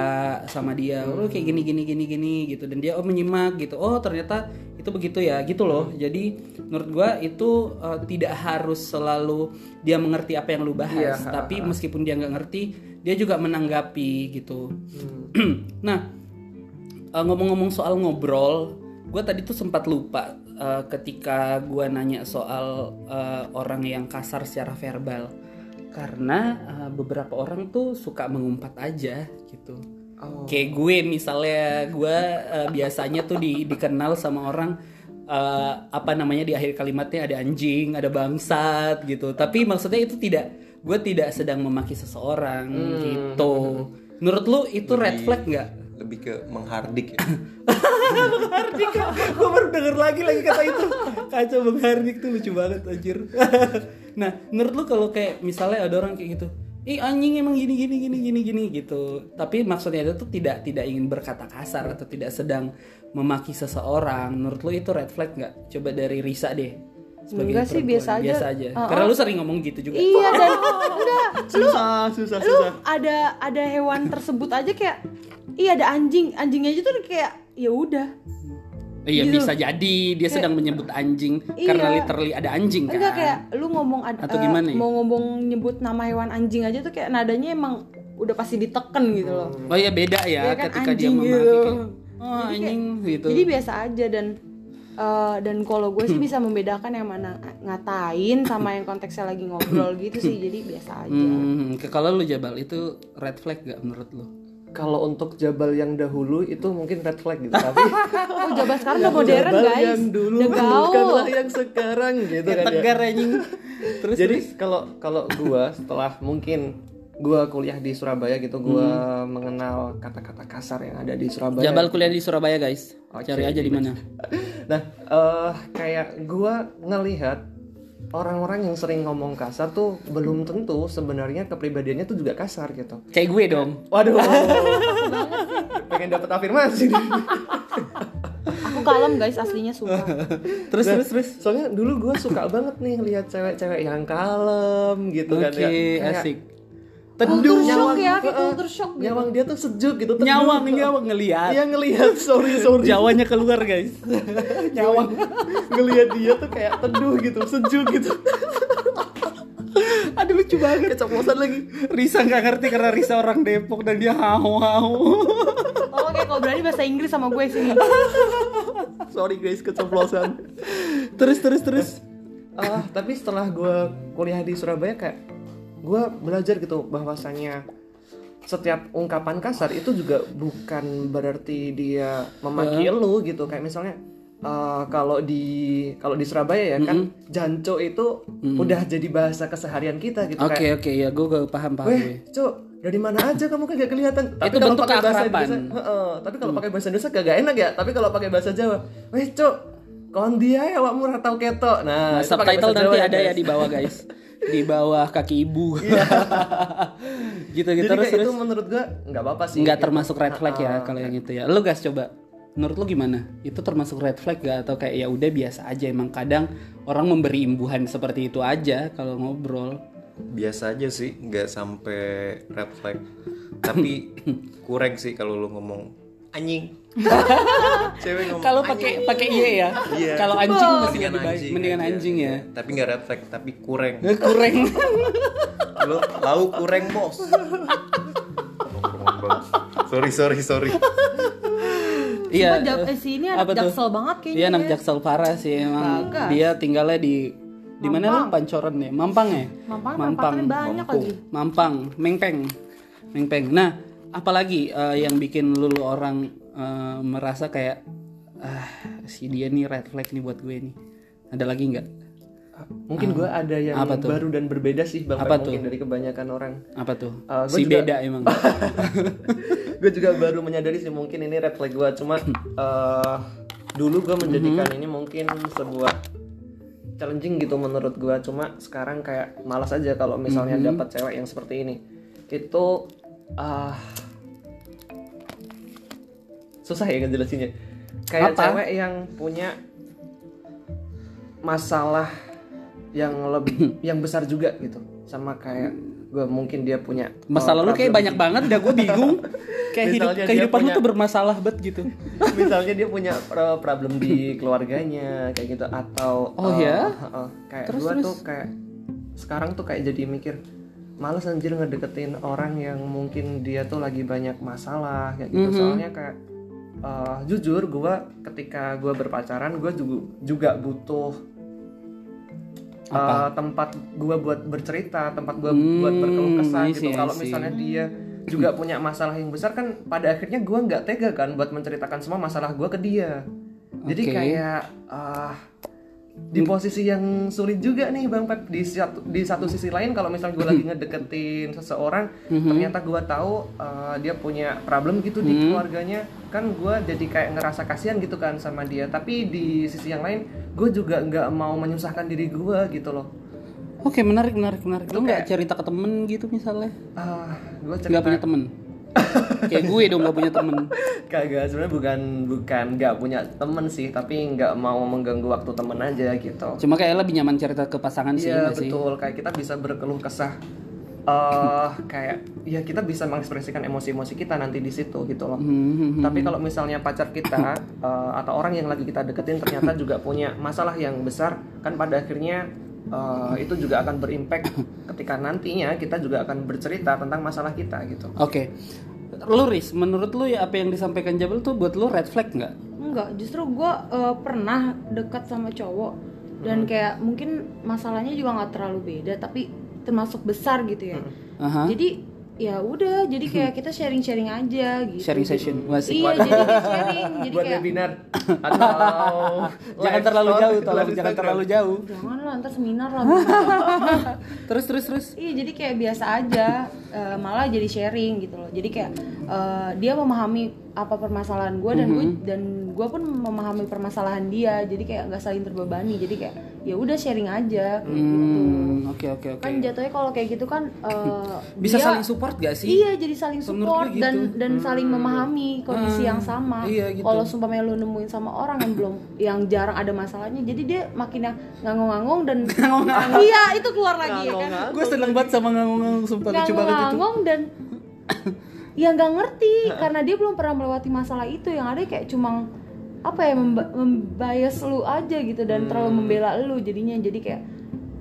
sama dia Hmm. oh kayak gini gini gini gini gitu dan dia oh menyimak gitu oh ternyata itu begitu ya gitu loh Hmm. jadi menurut gue itu uh, tidak harus selalu dia mengerti apa yang lu bahas Iya, tapi meskipun dia nggak ngerti dia juga menanggapi gitu Hmm. nah uh, ngomong-ngomong soal ngobrol gue tadi tuh sempat lupa uh, ketika gue nanya soal uh, orang yang kasar secara verbal. Karena uh, beberapa orang tuh suka mengumpat aja gitu. Oh. kayak gue misalnya gue uh, biasanya tuh di, dikenal sama orang uh, apa namanya di akhir kalimatnya ada anjing ada bangsat gitu. Tapi maksudnya itu tidak gue tidak sedang memaki seseorang gitu. Menurut lu itu red flag nggak? Lebih ke menghardik ya. Bang Hardik gue baru denger lagi lagi kata itu kacau Bang Hardik tuh lucu banget anjir nah menurut lu kalau kayak misalnya ada orang kayak gitu Ih anjing emang gini gini gini gini gini gitu. Tapi maksudnya itu tuh tidak tidak ingin berkata kasar atau tidak sedang memaki seseorang. Menurut lu itu red flag nggak? Coba dari Risa deh. Sebagai Enggak sih, biasa aja. Biasa aja. Uh-uh. Karena lu sering ngomong gitu juga. Iya dan enggak susah susah lu susah ada ada hewan tersebut aja kayak iya ada anjing anjingnya aja tuh kayak ya udah Iya Gitu. bisa jadi dia sedang menyebut anjing Iya. karena literally ada anjing kan. enggak kayak lu ngomong ad- Atau gimana ya? mau ngomong nyebut nama hewan anjing aja tuh kayak nadanya emang udah pasti diteken gitu loh Oh iya beda ya Iya kan, ketika dia memaki gitu. kayak, oh anjing gitu. jadi biasa aja dan eh, dan kalau gue sih bisa membedakan yang mana ngatain sama yang konteksnya lagi ngobrol gitu sih jadi biasa aja Hmm, ke- kalau lu Jabal itu red flag gak menurut lu? kalau untuk Jabal yang dahulu itu mungkin red flag gitu tapi oh jabat sekarang udah modern Jabal guys yang dulu udah gaul bukanlah yang sekarang gitu kan ya. Tegar anjing. Terus Jadi kalau kalau gua setelah mungkin gua kuliah di Surabaya gitu gua mengenal kata-kata kasar yang ada di Surabaya. Jabal kuliah di Surabaya guys. Oke, Cari aja di mana. Nah, eh kayak gua ngelihat orang-orang yang sering ngomong kasar tuh belum tentu sebenarnya kepribadiannya tuh juga kasar gitu. Kayak gue dong. Waduh. Pengen dapat afirmasi nih. aku kalem guys aslinya sumpah Terus Nah, terus terus. Soalnya dulu gue suka banget nih lihat cewek-cewek yang kalem gitu kan Oke, ya. Kayak asik. Teduh shock ya, kayak culture shock gitu. Nyawang dia tuh sejuk gitu. teduh. Nyawang nyawang ngelihat. Iya ngelihat, sorry sorry. Jawanya keluar guys. Nyawang ngelihat dia tuh kayak teduh gitu, sejuk gitu. Aduh lucu banget. Keceplosan lagi. Risa nggak ngerti karena Risa orang Depok dan dia hau hau. Oh, Oke, kalau berani bahasa Inggris sama gue sini. Sorry guys, keceplosan. terus terus terus. Ah, tapi setelah gue kuliah di Surabaya kayak gue belajar gitu bahwasannya setiap ungkapan kasar itu juga bukan berarti dia memaki lu gitu kayak misalnya eh, kalau di kalau di Surabaya ya kan janco itu udah jadi bahasa keseharian kita gitu Oke kayak oke ya gue gue paham paham. Weh, cok, dari mana aja kamu kan gak kelihatan. Tapi Itu kalau bentuk pakai bahasa. Indonesia, heeh, tapi kalau pakai bahasa Indonesia kagak enak ya. Tapi kalau pakai bahasa Jawa, weh, cok, kon dia ya awakmu tau ketok. Nah, Nah, subtitle nanti Jawa ada ya guys. di bawah guys. Di bawah kaki ibu. gitu gitu Jadi terus terus. itu menurut gua nggak apa-apa sih. Nggak gitu. termasuk red flag ya kalau yang itu ya. Lu guys coba menurut lu gimana? Itu termasuk red flag gak atau kayak ya udah biasa aja emang kadang orang memberi imbuhan seperti itu aja kalau ngobrol. biasa aja sih nggak sampai red flag tapi kurang sih kalau lu ngomong anjing cewek ngomong Kalau pakai pakai iye ya. Iya. Kalau anjing mendingan mendingan anjing mendingan aja. anjing ya. tapi nggak red flag tapi kurang Kurang. lu lau kurang bos sorry sorry sorry Iya. Jak- eh, si ini apa anak tuh? jaksel banget kayaknya. Iya anak ya. jaksel parah sih emang. Bagas. Dia tinggalnya di di mana lu Pancoran ya? Mampang ya? Mampang, Mampang banyak lagi. Mampang, Mengpeng. Mengpeng. Nah, apalagi eh, yang bikin lu, lu orang eh, merasa kayak ah si dia nih red flag nih buat gue nih. Ada lagi nggak? Mungkin gua ada yang Apa tuh? baru dan berbeda sih bang Apa mungkin tuh? dari kebanyakan orang. Apa tuh? Gua si juga- beda emang. gue juga baru menyadari sih mungkin ini red flag gue cuma eh, dulu gue menjadikan Mhm. ini mungkin sebuah challenging gitu menurut gue cuma sekarang kayak malas aja kalau misalnya Mhm. dapat cewek yang seperti ini itu ah susah ya ngejelasinnya kayak Apa? cewek yang punya masalah yang lebih yang besar juga gitu sama kayak gue mungkin dia punya Masalah lu kayak banyak banget dah gue bingung. Kayak hidup kehidupan lu punya- tuh bermasalah banget gitu. misalnya dia punya pro- problem di keluarganya kayak gitu atau Oh, eh, ya? heeh, kayak Terus, gua terus? tuh kayak sekarang tuh kayak jadi mikir males anjir ngedeketin orang yang mungkin dia tuh lagi banyak masalah kayak gitu Mhm. soalnya kayak eh, jujur gua ketika gua berpacaran gua juga juga butuh eh, tempat gua buat bercerita tempat gua buat berkeluh Hmm, kesah gitu. see, I kalau misalnya dia juga punya masalah yang besar kan pada akhirnya gua nggak tega kan buat menceritakan semua masalah gua ke dia. Jadi Oke. kayak ah di posisi yang sulit juga nih bang Pep di satu di satu sisi lain kalau misalnya gue lagi ngedeketin seseorang ternyata gue tahu uh, dia punya problem gitu di keluarganya kan gue jadi kayak ngerasa kasihan gitu kan sama dia tapi di sisi yang lain gue juga nggak mau menyusahkan diri gue gitu loh Oke menarik menarik menarik. Lu nggak cerita ke temen gitu misalnya? ah gue Nggak punya temen? Kayak gue dong nggak punya temen. kagak sebenarnya bukan bukan nggak punya temen sih tapi nggak mau mengganggu waktu temen aja gitu Cuma kayak lebih nyaman cerita ke pasangan sih Iya sih? betul kayak kita bisa berkeluh kesah eh kayak ya kita bisa mengekspresikan emosi-emosi kita nanti di situ gitu loh. Hmm, Tapi kalau misalnya pacar kita eh, atau orang yang lagi kita deketin ternyata juga punya masalah yang besar, kan pada akhirnya eh, itu juga akan berimpact ketika nantinya kita juga akan bercerita tentang masalah kita gitu. Oke. Lu Riz, menurut lu ya apa yang disampaikan Jabal tuh buat lu red flag nggak? Enggak, justru gue pernah dekat sama cowok dan kayak mungkin masalahnya juga nggak terlalu beda, tapi termasuk besar gitu ya. Aha. Jadi ya udah, jadi kayak kita sharing-sharing aja gitu. Sharing session, asik. Iya, jadi sharing, jadi Buat kayak webinar atau Jangan terlalu jauh, tolong jangan Instagram. terlalu jauh. jangan lah ntar seminar lah. Terus terus terus. Iya jadi kayak biasa aja, eh, malah jadi sharing gitu loh. Jadi kayak eh, dia memahami apa permasalahan gue dan gue dan gue pun memahami permasalahan dia. Jadi kayak nggak saling terbebani. Jadi kayak ya udah sharing aja kayak gitu. Hmm, oke oke oke. Kan jatuhnya kalau kayak gitu kan eh, Bisa dia- saling support gak sih? Iya jadi saling Menurut support gue dan gitu. dan saling memahami kondisi yang sama. iya gitu. Kalau sumpamanya lu nemuin sama orang yang belum yang jarang ada masalahnya, jadi dia makin yang ngangong-ngangong dan iya itu keluar lagi ya kan. Gue seneng banget sama nganggung-nganggung sumpah lucu banget itu. ngangong dan ya nggak ngerti karena dia belum pernah melewati masalah itu yang ada kayak cuma apa ya memba- membias lu aja gitu dan terlalu membela lu jadinya jadi kayak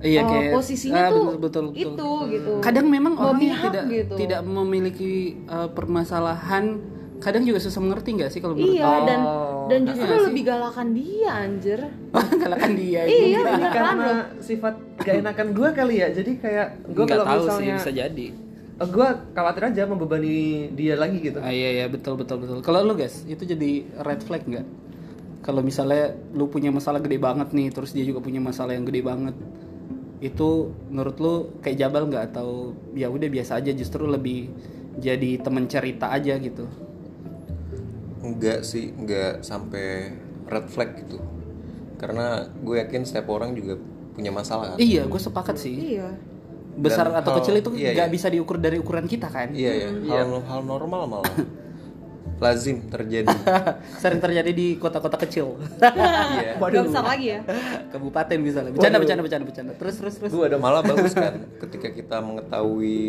Iya uh, kayak posisinya ah, tuh betul, betul, betul. itu gitu Kadang memang orang yang tidak gitu. tidak memiliki uh, permasalahan kadang juga susah mengerti nggak sih kalau menurut iya dan Oh. dan justru lebih galakan dia anjir Kalakan dia iya Mungkin beneran loh karena sifat gak enakan gue kali ya jadi kayak gue Nggak kalau tahu sih misalnya bisa jadi. gue khawatir aja membebani dia lagi gitu Ah, iya iya betul betul betul. Kalau lu guys itu jadi red flag nggak? Kalau misalnya lu punya masalah gede banget nih, terus dia juga punya masalah yang gede banget, itu menurut lu kayak jabal nggak atau ya udah biasa aja justru lebih jadi temen cerita aja gitu? Enggak sih, enggak sampai red flag gitu. Karena gue yakin setiap orang juga punya masalah kan. Iya, gue sepakat sih. iya Besar Dan atau hal- kecil itu iya, nggak iya. bisa diukur dari ukuran kita kan? Iya ya, hal hal normal malah. Lazim terjadi. Sering terjadi di kota-kota kecil, Iya. Gak besar lagi ya kabupaten misalnya. Bercanda, bercanda, bercanda, bercanda. Terus, terus, terus. gue ada Malah bagus kan ketika kita mengetahui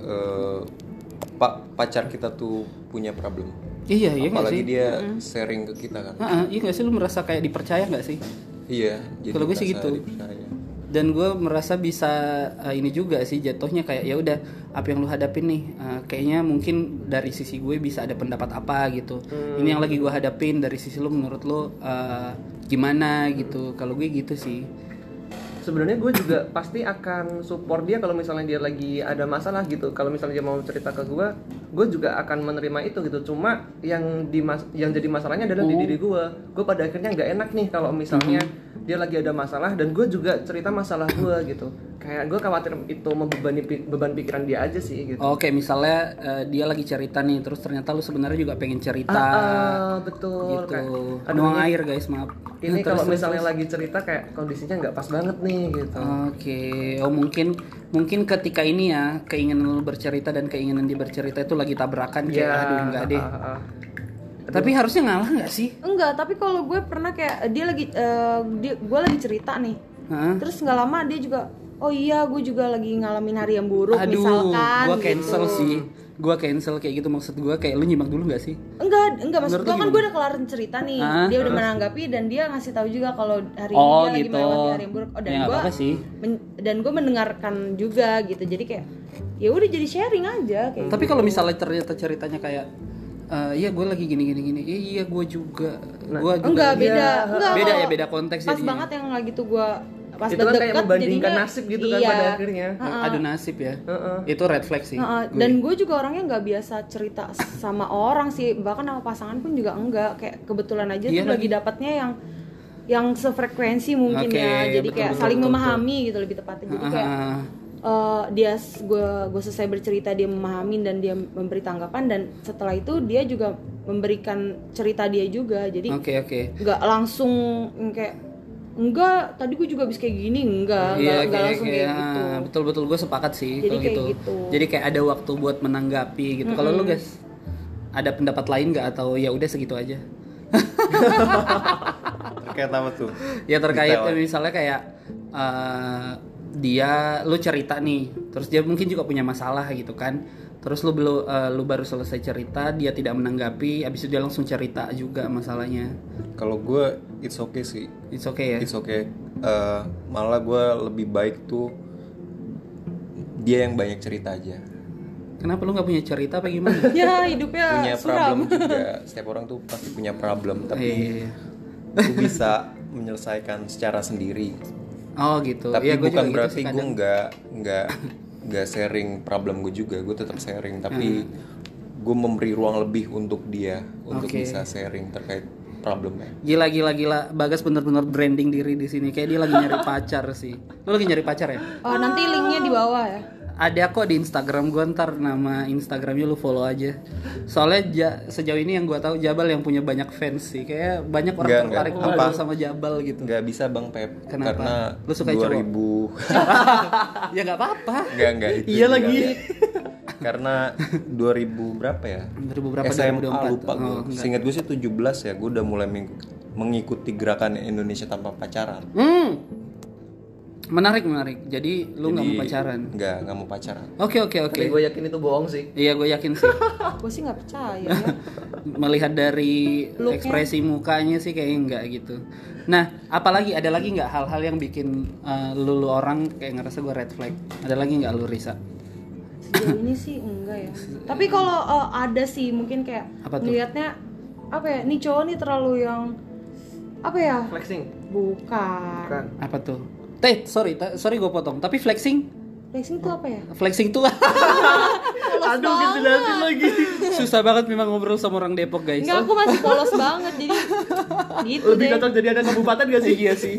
eh, pak pacar kita tuh punya problem. Iya, iya Apalagi sih? dia sharing ke kita kan. Heeh, iya nggak sih lu merasa kayak dipercaya nggak sih? Iya, jadi Kalau gue sih gitu. dipercaya. Dan gue merasa bisa eh, ini juga sih jatuhnya kayak ya udah apa yang lu hadapin nih, eh, kayaknya mungkin dari sisi gue bisa ada pendapat apa gitu. Ini yang lagi gue hadapin dari sisi lu menurut lu eh, gimana gitu. Kalau gue gitu sih. sebenarnya gue juga pasti akan support dia kalau misalnya dia lagi ada masalah gitu kalau misalnya dia mau cerita ke gue gue juga akan menerima itu gitu cuma yang di yang jadi masalahnya adalah di diri gue gue pada akhirnya nggak enak nih kalau misalnya dia lagi ada masalah dan gue juga cerita masalah gue gitu kayak gue khawatir itu membebani beban pikiran dia aja sih gitu Oke, misalnya eh, dia lagi cerita nih, terus ternyata lu sebenarnya juga pengen cerita Ah, betul gitu. kayak, aduh, ini- air guys, maaf. ini Terus, kalau terus, misalnya lagi cerita kayak kondisinya nggak pas banget nih gitu Oke, oh mungkin mungkin ketika ini ya keinginan lu bercerita dan keinginan dia bercerita itu lagi tabrakan kayak aduh enggak deh. ah, ah. Tapi harusnya ngalah nggak sih? enggak tapi kalau gue pernah kayak dia lagi eh, dia gue lagi cerita nih Hah? terus nggak lama dia juga oh iya gue juga lagi ngalamin hari yang buruk Aduh, misalkan gua cancel gitu. sih. Gua cancel kayak gitu maksud gua kayak lu nyimak dulu nggak sih? enggak enggak maksud gue kan gue udah kelar cerita nih Ah, dia udah menanggapi dan dia ngasih tahu juga kalau hari ini Oh dia lagi gitu. melewati hari yang buruk oh, dan Ya, gue dan gue mendengarkan juga gitu jadi kayak ya udah jadi sharing aja kayak Tapi kalau misalnya ternyata ceritanya kayak eh iya gue lagi gini gini gini. Iya, iya gue juga. gua juga. enggak beda enggak Beda ya beda konteks pas jadinya. banget yang lagi tuh gue pas itu kan kayak deket membandingkan jadinya- nasib gitu kan iya. pada akhirnya Adu nasib ya. Heeh. Itu red flag sih. Heeh, Gue. dan gue juga orangnya nggak biasa cerita sama orang sih bahkan sama pasangan pun juga enggak kayak kebetulan aja Iya tuh lagi dapatnya yang yang sefrekuensi mungkin Oke, ya jadi betul, kayak betul, saling betul, memahami gitu lebih tepatnya jadi kayak Ah, eh, dia gue gue selesai bercerita dia memahami dan dia memberi tanggapan dan setelah itu dia juga memberikan cerita dia juga jadi Oke oke. nggak langsung kayak enggak tadi gue juga habis kayak gini enggak Iya enggak, enggak langsung kayak, ah, gitu betul betul gue sepakat sih Jadi kalau kayak gitu. gitu. Jadi kayak ada waktu buat menanggapi gitu. Kalau lu guys ada pendapat lain nggak atau ya udah segitu aja? Terkait apa tuh? ya terkait misalnya kayak eh, dia lu cerita nih terus dia mungkin juga punya masalah gitu kan terus lu belum eh, lu baru selesai cerita dia tidak menanggapi habis itu dia langsung cerita juga masalahnya Kalau gue it's okay sih. it's okay ya It's okay. Eh, malah gue lebih baik tuh dia yang banyak cerita aja. kenapa lu nggak punya cerita apa gimana ya hidupnya punya suram problem juga. Setiap orang tuh pasti punya problem, tapi Iya, iya, iya. gue bisa menyelesaikan secara sendiri. Oh gitu Tapi gua juga bukan gitu berarti sih gue nggak nggak nggak sharing problem gue juga. Gue tetap sharing, tapi gue memberi ruang lebih untuk dia untuk Oke. bisa sharing terkait problemnya. Gila gila gila Bagas bener-bener branding diri di sini kayak dia lagi nyari pacar sih. Lu lagi nyari pacar ya? Oh, nanti linknya di bawah ya Ada kok di Instagram gue ntar nama Instagramnya lu follow aja. Soalnya ja- sejauh ini yang gue tahu Jabal yang punya banyak fans sih. Kayak banyak orang Enggak, tertarik ngobrol Apa? sama Jabal gitu. Nggak bisa bang Pep Kenapa? karena Lu suka 2000 ya nggak apa-apa. Enggak enggak itu. Iya lagi. Karena 2000 berapa ya? 2000 berapa? SMA 2024? lupa gue. Oh, enggak. Seingat gue sih 17 ya. Gue udah mulai meng- mengikuti gerakan Indonesia tanpa pacaran. Hmm. Menarik menarik. Jadi lu nggak mau pacaran. Nggak nggak mau pacaran. Oke oke oke. Tapi gue yakin itu bohong sih. Iya gue yakin sih. gue sih nggak percaya ya melihat dari Looknya. ekspresi mukanya sih kayaknya enggak gitu. Nah, apalagi ada lagi nggak hal-hal yang bikin uh, lu, lu orang kayak ngerasa gue red flag? Ada lagi nggak lu Risa? sejauh ini sih enggak ya tapi kalau eh, ada sih mungkin kayak Apa tuh? ngelihatnya apa ya nih cowok nih terlalu yang apa ya Flexing. bukan Kan. Apa tuh? Teh, sorry, sorry gue potong. Tapi flexing, flexing tuh apa ya flexing tuh Aduh, dijelasin lagi. susah banget memang ngobrol sama orang Depok guys. Enggak, aku masih polos banget jadi gitu Lebih deh. cocok jadi anak kabupaten gak sih? Iya sih.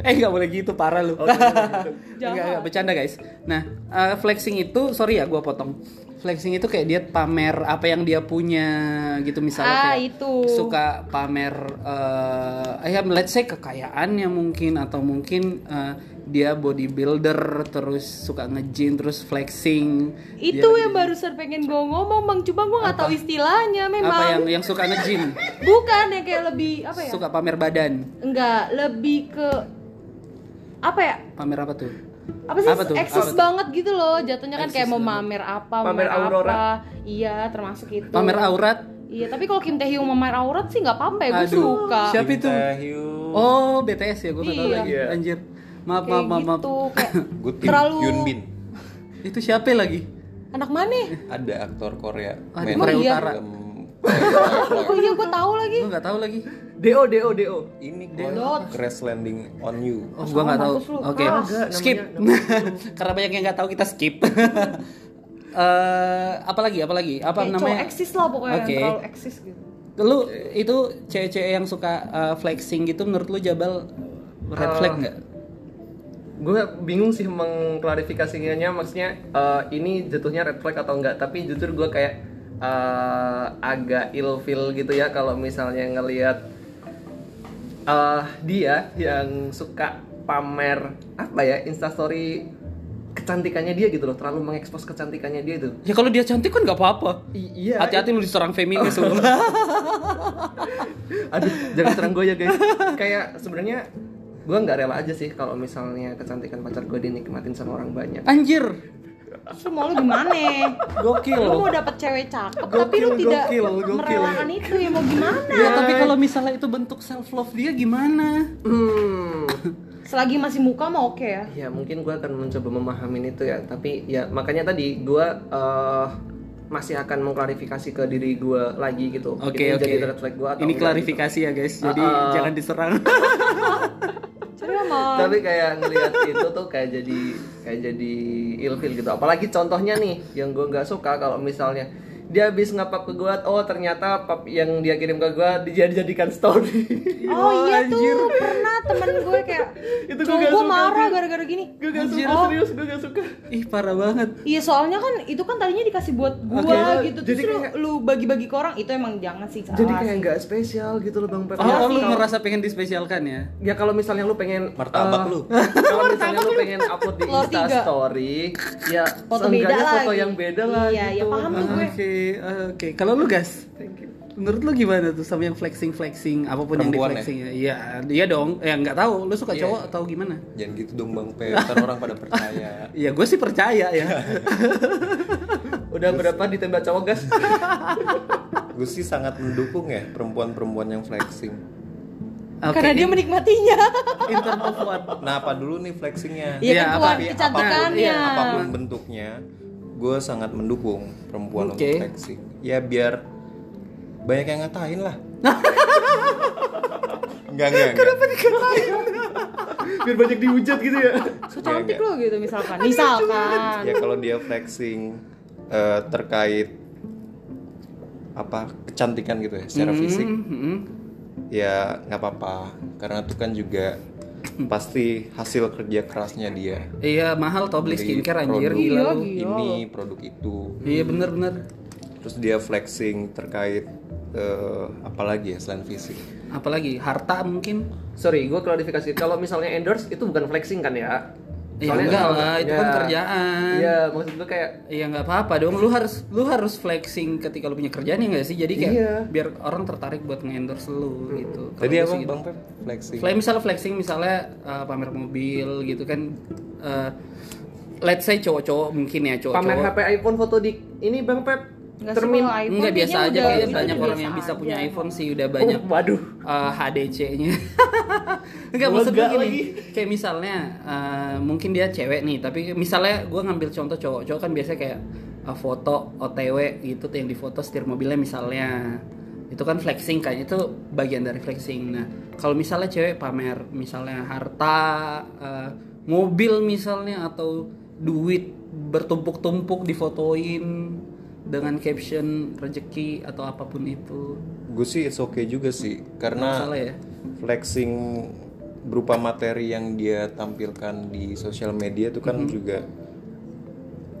eh nggak boleh gitu parah lu. Enggak, enggak bercanda guys. Nah, eh, flexing itu sorry ya gue potong. Flexing itu kayak dia pamer apa yang dia punya gitu misalnya Ah, kayak itu. suka pamer eh ya let's say kekayaannya mungkin atau mungkin eh, dia bodybuilder terus suka nge-gym terus flexing. Itu yang barusan pengen gue ngomong, Bang. Cuma gue nggak tahu istilahnya memang. Apa yang yang suka nge-gym? Bukan yang kayak lebih apa ya? Suka pamer badan. Enggak, lebih ke apa ya? Pamer apa tuh? Apa sih Apa tuh? eksis Apa tuh? banget gitu loh. Jatuhnya kan kayak mau mamer apa, Pamer aurora. apa. Iya, termasuk itu. Pamer aurat. Iya, tapi kalau Kim Taehyung mamer aurat sih nggak apa-apa ya, gue suka. Siapa itu? Oh, BTS ya, gue gak tau Iya. lagi. Iya. Anjir. Maaf, Kayak maaf, maaf, maaf. gitu, kayak Good terlalu- Yunbin. Itu siapa lagi? anak mana? Ada aktor Korea. Ah, Korea iya? Utara. Oh iya, gue tahu lagi. Gue gak tahu lagi. DO, DO, DO. Ini Dot. Crash Landing on You. Oh, gue gak tahu. Oke, skip. Karena banyak yang gak tahu kita skip. Eh, apa lagi? Apa lagi? Apa Kayak namanya? eksis lah pokoknya Oke. yang terlalu eksis gitu. Lu itu cewek-cewek yang suka eh, flexing gitu menurut lu Jabal red flag nggak? Gue bingung sih mengklarifikasinya maksudnya eh, ini jatuhnya red flag atau enggak tapi jujur gue kayak eh, agak ilfeel gitu ya kalau misalnya ngelihat eh, dia yang suka pamer apa ya instastory kecantikannya dia gitu loh terlalu mengekspos kecantikannya dia itu Ya kalau dia cantik kan nggak apa-apa. Iya Hati-hati lu diserang feminis lu. aduh jangan serang gue ya guys kayak sebenarnya gue nggak rela aja sih kalau misalnya kecantikan pacar gue dinikmatin sama orang banyak Anjir. Terus mau lu gimana? Gokil. Lu mau dapet cewek cakep tapi Gokil, lu tidak gokil, gokil. merelakan itu ya mau gimana? Ya, tapi kalau misalnya itu bentuk self love dia gimana? hmm Selagi masih muka mah oke ya. ya mungkin gue akan mencoba memahami itu ya tapi ya makanya tadi gue eh, masih akan mengklarifikasi ke diri gue lagi gitu Oke Ini oke. jadi red flag gue atau Ini klarifikasi ya guys. Jadi ah. jangan diserang. Tapi kayak ngelihat itu tuh kayak jadi kayak jadi ilfil gitu. Apalagi contohnya nih yang gue nggak suka kalau misalnya dia habis ngapap ke gua oh ternyata pap yang dia kirim ke gua dijadikan story Oh iya tuh pernah temen gue kayak Itu gue gue marah gara-gara gini. gue gak suka Oh. serius gue gak suka ih parah banget Iya soalnya kan itu kan tadinya dikasih buat gua Oke, gitu jadi terus lu, kayak- lu bagi-bagi ke orang itu emang jangan sih salah. jadi kayak nggak spesial gitu loh bang Pep oh, Ya, lu ngerasa pengen dispesialkan ya ya kalau misalnya lu pengen Martabak eh, lu. kalau misalnya lu pengen upload di Insta. Story ya foto beda foto yang beda lah Iya, ya gitu. paham tuh oke gue. Oke kalau lu gas Thank you. menurut lu gimana tuh sama yang flexing flexing apa pun yang di Perempuan ya? flexing ya iya iya dong ya nggak tahu lu suka Iya. cowok atau gimana Jangan gitu dong Bang ntar orang pada percaya. Iya, gue sih percaya ya. udah berapa ditembak cowok gas Gue sih sangat mendukung ya perempuan-perempuan yang flexing. Oke, Karena dia in- menikmatinya. in term of what? Nah, apa dulu nih flexingnya? Iya kan apa- Tapi kecantikannya. Iya, apa pun bentuknya, gue sangat mendukung perempuan Oke. untuk flexing. Ya biar banyak yang ngatain lah. enggak, enggak, enggak. biar banyak dihujat gitu ya So cantik lo gitu misalkan. Misalkan. Ya kalau dia flexing eh, terkait apa kecantikan gitu ya secara fisik, Mhm. ya nggak apa-apa. Karena itu kan juga pasti hasil kerja kerasnya dia. Iya, mahal tau beli skincare anjir produk gila lu. Ini produk itu. Iya bener-bener. Terus dia flexing terkait eh, apa lagi ya selain fisik. Apalagi harta mungkin. sorry gue klarifikasi kalau misalnya endorse itu bukan flexing kan ya Ya Soalnya- enggak lah, itu Ya. kan kerjaan. iya maksud gue kayak Iya nggak apa-apa dong. Lu harus lu harus flexing ketika lu punya kerjaan ya nggak sih? Jadi kayak Iya. biar orang tertarik buat nge-endorse lu gitu. Kalau Tadi gua apa sih gitu. Bang Pep? Flexing. Fle- misalnya flexing misalnya uh, pamer mobil gitu kan uh, let's say cowok-cowok mungkin ya cowok-cowok pamer HP iPhone foto di ini bang Pep Nggak termin Enggak biasa aja udah- kayak banyak orang biasa yang bisa aja. punya iPhone sih udah banyak Oh, waduh uh, HDC-nya. Enggak maksud gue gini, lagi. kayak misalnya uh, mungkin dia cewek nih, tapi misalnya gue ngambil contoh cowok, cowok kan biasanya kayak uh, foto OTW gitu tuh yang difoto setir mobilnya misalnya. Itu kan flexing kan, itu bagian dari flexing. Nah, kalau misalnya cewek pamer misalnya harta, uh, mobil misalnya atau duit bertumpuk-tumpuk difotoin dengan caption rezeki atau apa pun itu. Gue sih it's okay juga sih karena salah ya. flexing berupa materi yang dia tampilkan di sosial media itu kan Mm-hmm. juga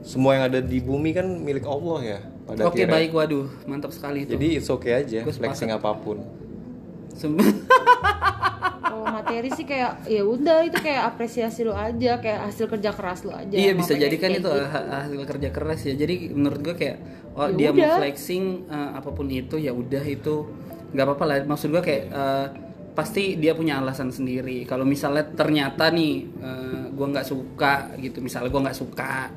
semua yang ada di bumi kan milik Allah ya pada Oke akhirnya. baik waduh mantap sekali itu. Jadi it's okay aja Gua flexing apa pun. Sem- materi sih kayak ya udah itu kayak apresiasi lo aja, kayak hasil kerja keras lo aja. iya bisa jadi kan itu gitu. ha- hasil kerja keras ya. Jadi menurut gue kayak oh Ya dia udah. mau flexing eh, apa pun itu ya udah itu nggak apa-apa lah. Maksud gue kayak eh, pasti dia punya alasan sendiri. Kalau misalnya ternyata nih eh, gue nggak suka gitu, misalnya gue nggak suka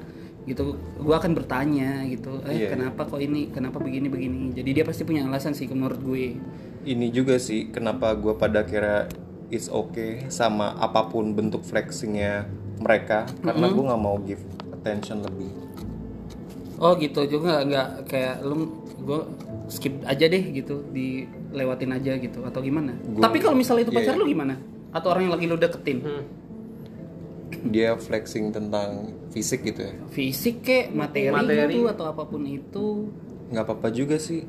gitu, gue akan bertanya gitu, eh Iya. kenapa kok ini, kenapa begini begini. Jadi dia pasti punya alasan sih menurut gue. Ini juga sih kenapa gue pada kira it's okay sama apa pun bentuk flexingnya mereka karena Mm-hmm. gue nggak mau give attention lebih. Oh gitu juga nggak kayak lu gue skip aja deh gitu dilewatin aja gitu atau gimana? Gua- Tapi kalau misalnya itu pacar iya. lu gimana? Atau orang yang lagi lu deketin? Hmm. Dia flexing tentang fisik gitu ya. Fisik kek, materi, Materi. itu atau apa pun itu Nggak apa-apa juga sih,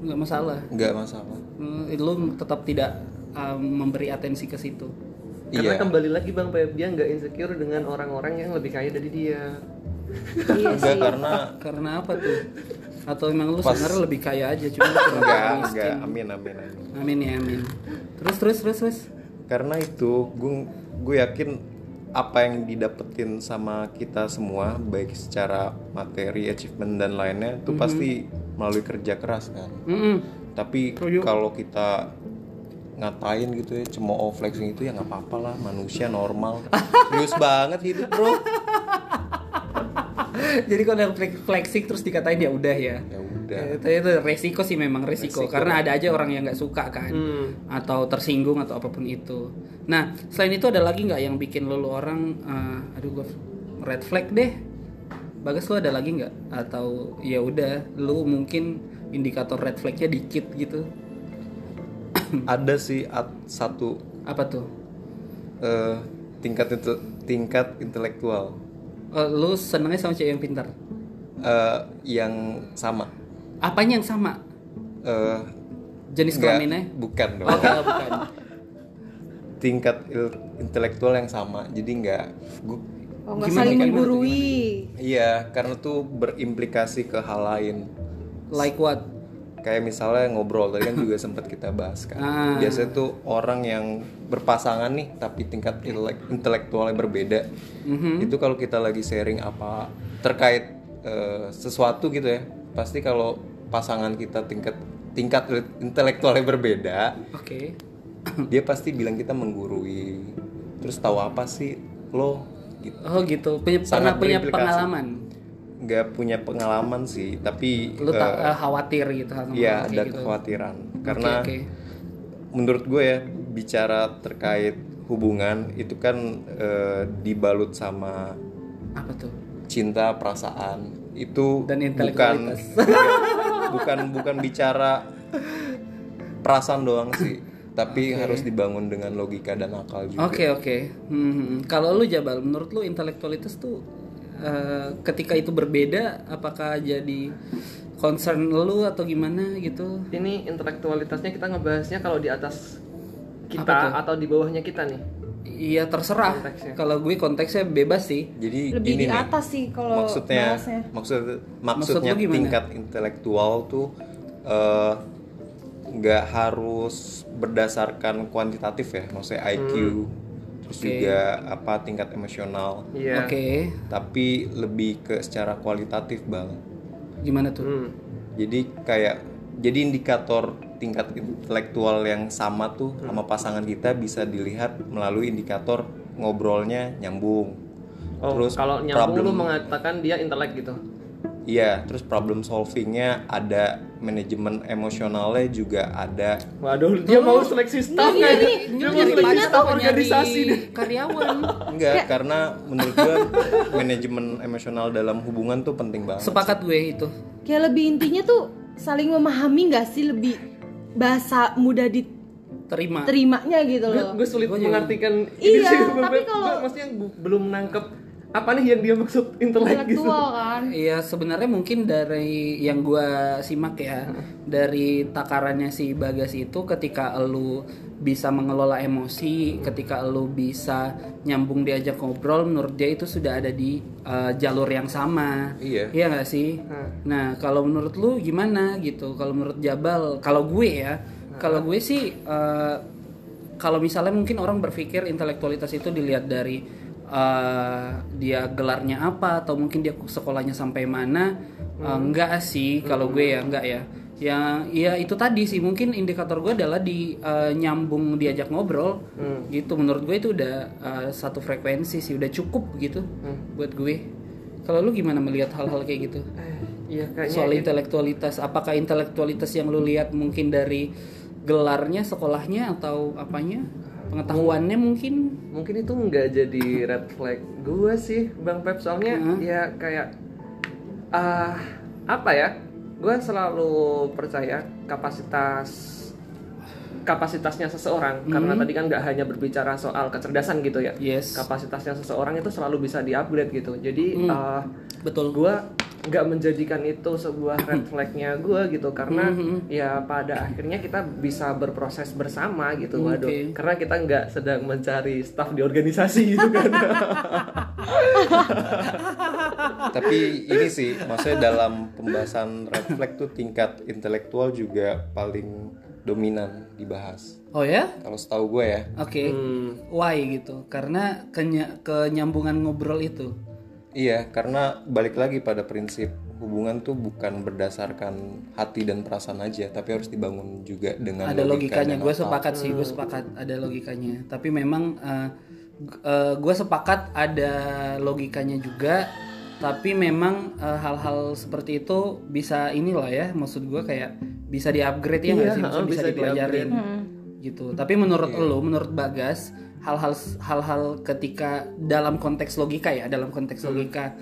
nggak masalah. nggak masalah. Hmm, Lu tetap tidak um, memberi atensi ke situ. karena Iya. kembali lagi bang Pep dia nggak insecure dengan orang-orang yang lebih kaya dari dia Iya sih. karena Karena apa tuh? Atau emang lu Pas- sebenarnya lebih kaya aja cuma enggak, miskin. enggak. Amin, amin, amin. Amin ya amin. Terus terus terus terus. Karena itu gue gue yakin apa yang didapetin sama kita semua baik secara materi, achievement dan lainnya itu pasti melalui kerja keras kan. Mm-mm. Tapi Setuju. kalau kita ngatain gitu ya cemooh flexing itu ya nggak apa-apa lah manusia normal serius banget hidup bro Jadi kalau ada flex- flexing terus dikatain ya udah ya. ya udah Ya, itu, itu resiko sih memang resiko, Resiko. karena ada aja orang yang nggak suka kan Hmm. atau tersinggung atau apa pun itu. Nah selain itu ada lagi nggak yang bikin lo lo orang, eh, aduh gue red flag deh. Bagas lo ada lagi nggak? Atau ya udah lo mungkin indikator red flagnya dikit gitu? Ada sih at- satu Apa tuh? eh, tingkat itu tingkat intelektual Oh, lo senengnya sama cewek yang pintar? Eh, yang sama. Apanya yang sama? Eh, Jenis kelaminnya? Bukan dong. Oke, bukan. Tingkat il- intelektual yang sama. Jadi nggak. gua- Oh, nggak Gimana, saling gimana, menggurui. Iya, karena tuh berimplikasi ke hal lain. Like what? Kayak misalnya ngobrol tadi kan juga sempat kita bahas kan. Ah. Biasanya tuh orang yang berpasangan nih tapi tingkat intelek- intelektualnya berbeda. Mhm. Itu kalau kita lagi sharing apa terkait eh, sesuatu gitu ya, pasti kalau pasangan kita tingkat tingkat intelektualnya berbeda, Oke. dia pasti bilang kita menggurui. Terus tahu apa sih lo gitu. Oh gitu. Punya, Sangat pernah punya pengalaman? Nggak punya pengalaman sih, tapi Lu tak eh, khawatir gitu Iya ada gitu. kekhawatiran karena oke. menurut gue ya bicara terkait hubungan itu kan eh, dibalut sama Apa tuh? cinta perasaan itu Dan bukan bukan bukan bicara perasaan doang sih tapi harus dibangun dengan logika dan akal juga Oke oke. Hmm, hmm. Kalau lu Jabal, menurut lu intelektualitas tuh eh, ketika itu berbeda, apakah jadi concern lu atau gimana gitu? Ini intelektualitasnya kita ngebahasnya kalau di atas kita atau di bawahnya kita nih. Iya terserah. Kalau gue konteksnya bebas sih. jadi Lebih gini di nih atas sih kalau maksudnya bahasnya. maksud maksudnya Maksud tingkat intelektual tuh eh, nggak harus berdasarkan kuantitatif ya maksudnya IQ terus Oke. juga apa tingkat emosional Iya. Oke. tapi lebih ke secara kualitatif bang Gimana tuh? Hmm. jadi kayak jadi indikator tingkat intelektual yang sama tuh sama pasangan kita bisa dilihat melalui indikator ngobrolnya nyambung Oh, terus kalau nyambung problem lu mengatakan dia intelek gitu. Iya, terus problem solvingnya ada, manajemen emosionalnya juga ada. Waduh, dia mau seleksi staff Ini nggak? nih, Dia mau seleksi staff organisasi nih. karyawan. Enggak, karena menurut gua manajemen emosional dalam hubungan tuh penting banget. Sepakat gue itu. Kayak lebih intinya tuh saling memahami nggak sih lebih bahasa mudah Terima. diterimanya gitu loh. Gue sulit Gua mengartikan ini Iya, sih. tapi kalau- maksudnya belum nangkep apa nih yang dia maksud intelek gitu. Intelektual kan. Iya sebenarnya mungkin dari yang gua simak ya dari takarannya si Bagas itu ketika lu bisa mengelola emosi, ketika lu bisa nyambung diajak ngobrol, menurut dia itu sudah ada di uh, jalur yang sama. Iya. Iya nggak sih? Nah kalau menurut lu gimana gitu? Kalau menurut Jabal, kalau gue ya, kalau gue sih uh, kalau misalnya mungkin orang berpikir intelektualitas itu dilihat dari uh, dia gelarnya apa atau mungkin dia sekolahnya sampai mana Uh, enggak sih kalau gue ya enggak ya. Ya ya itu tadi sih mungkin indikator gue adalah di uh, nyambung diajak ngobrol. Gitu menurut gue itu udah uh, satu frekuensi sih udah cukup gitu buat gue. Kalau lu gimana melihat hal-hal kayak gitu? Iya kayaknya soal intelektualitas apakah intelektualitas yang lu lihat mungkin dari gelarnya sekolahnya atau apanya pengetahuannya mungkin mungkin. itu nggak jadi red flag gue sih bang Pep. Soalnya Heeh. ya kayak ah apa ya? Gue selalu percaya kapasitas kapasitasnya seseorang. Karena tadi kan nggak hanya berbicara soal kecerdasan gitu ya. Yes. kapasitasnya seseorang itu selalu bisa diupgrade gitu. Jadi ah, betul. gue nggak menjadikan itu sebuah red flagnya gue gitu. Karena ya pada akhirnya kita bisa berproses bersama gitu waduh. Oke. karena kita nggak sedang mencari staff di organisasi gitu kan. Tapi ini sih, maksudnya dalam pembahasan red flag tuh tingkat intelektual juga paling dominan dibahas. oh ya? Kalau setahu gue ya. oke. Hmm. why gitu? Karena kenya- kenyambungan ngobrol itu Iya, karena balik lagi pada prinsip hubungan tuh bukan berdasarkan hati dan perasaan aja, tapi harus dibangun juga dengan ada logika logikanya. gue sepakat sih gue sepakat ada logikanya. Tapi memang gue sepakat ada logikanya juga tapi memang eh, hal-hal seperti itu bisa inilah ya maksud gue kayak bisa di upgrade ya nggak Iya, sih? Bisa bisa dipelajarin. gitu. Tapi menurut lo menurut bagas hal-hal hal-hal ketika dalam konteks logika ya dalam konteks logika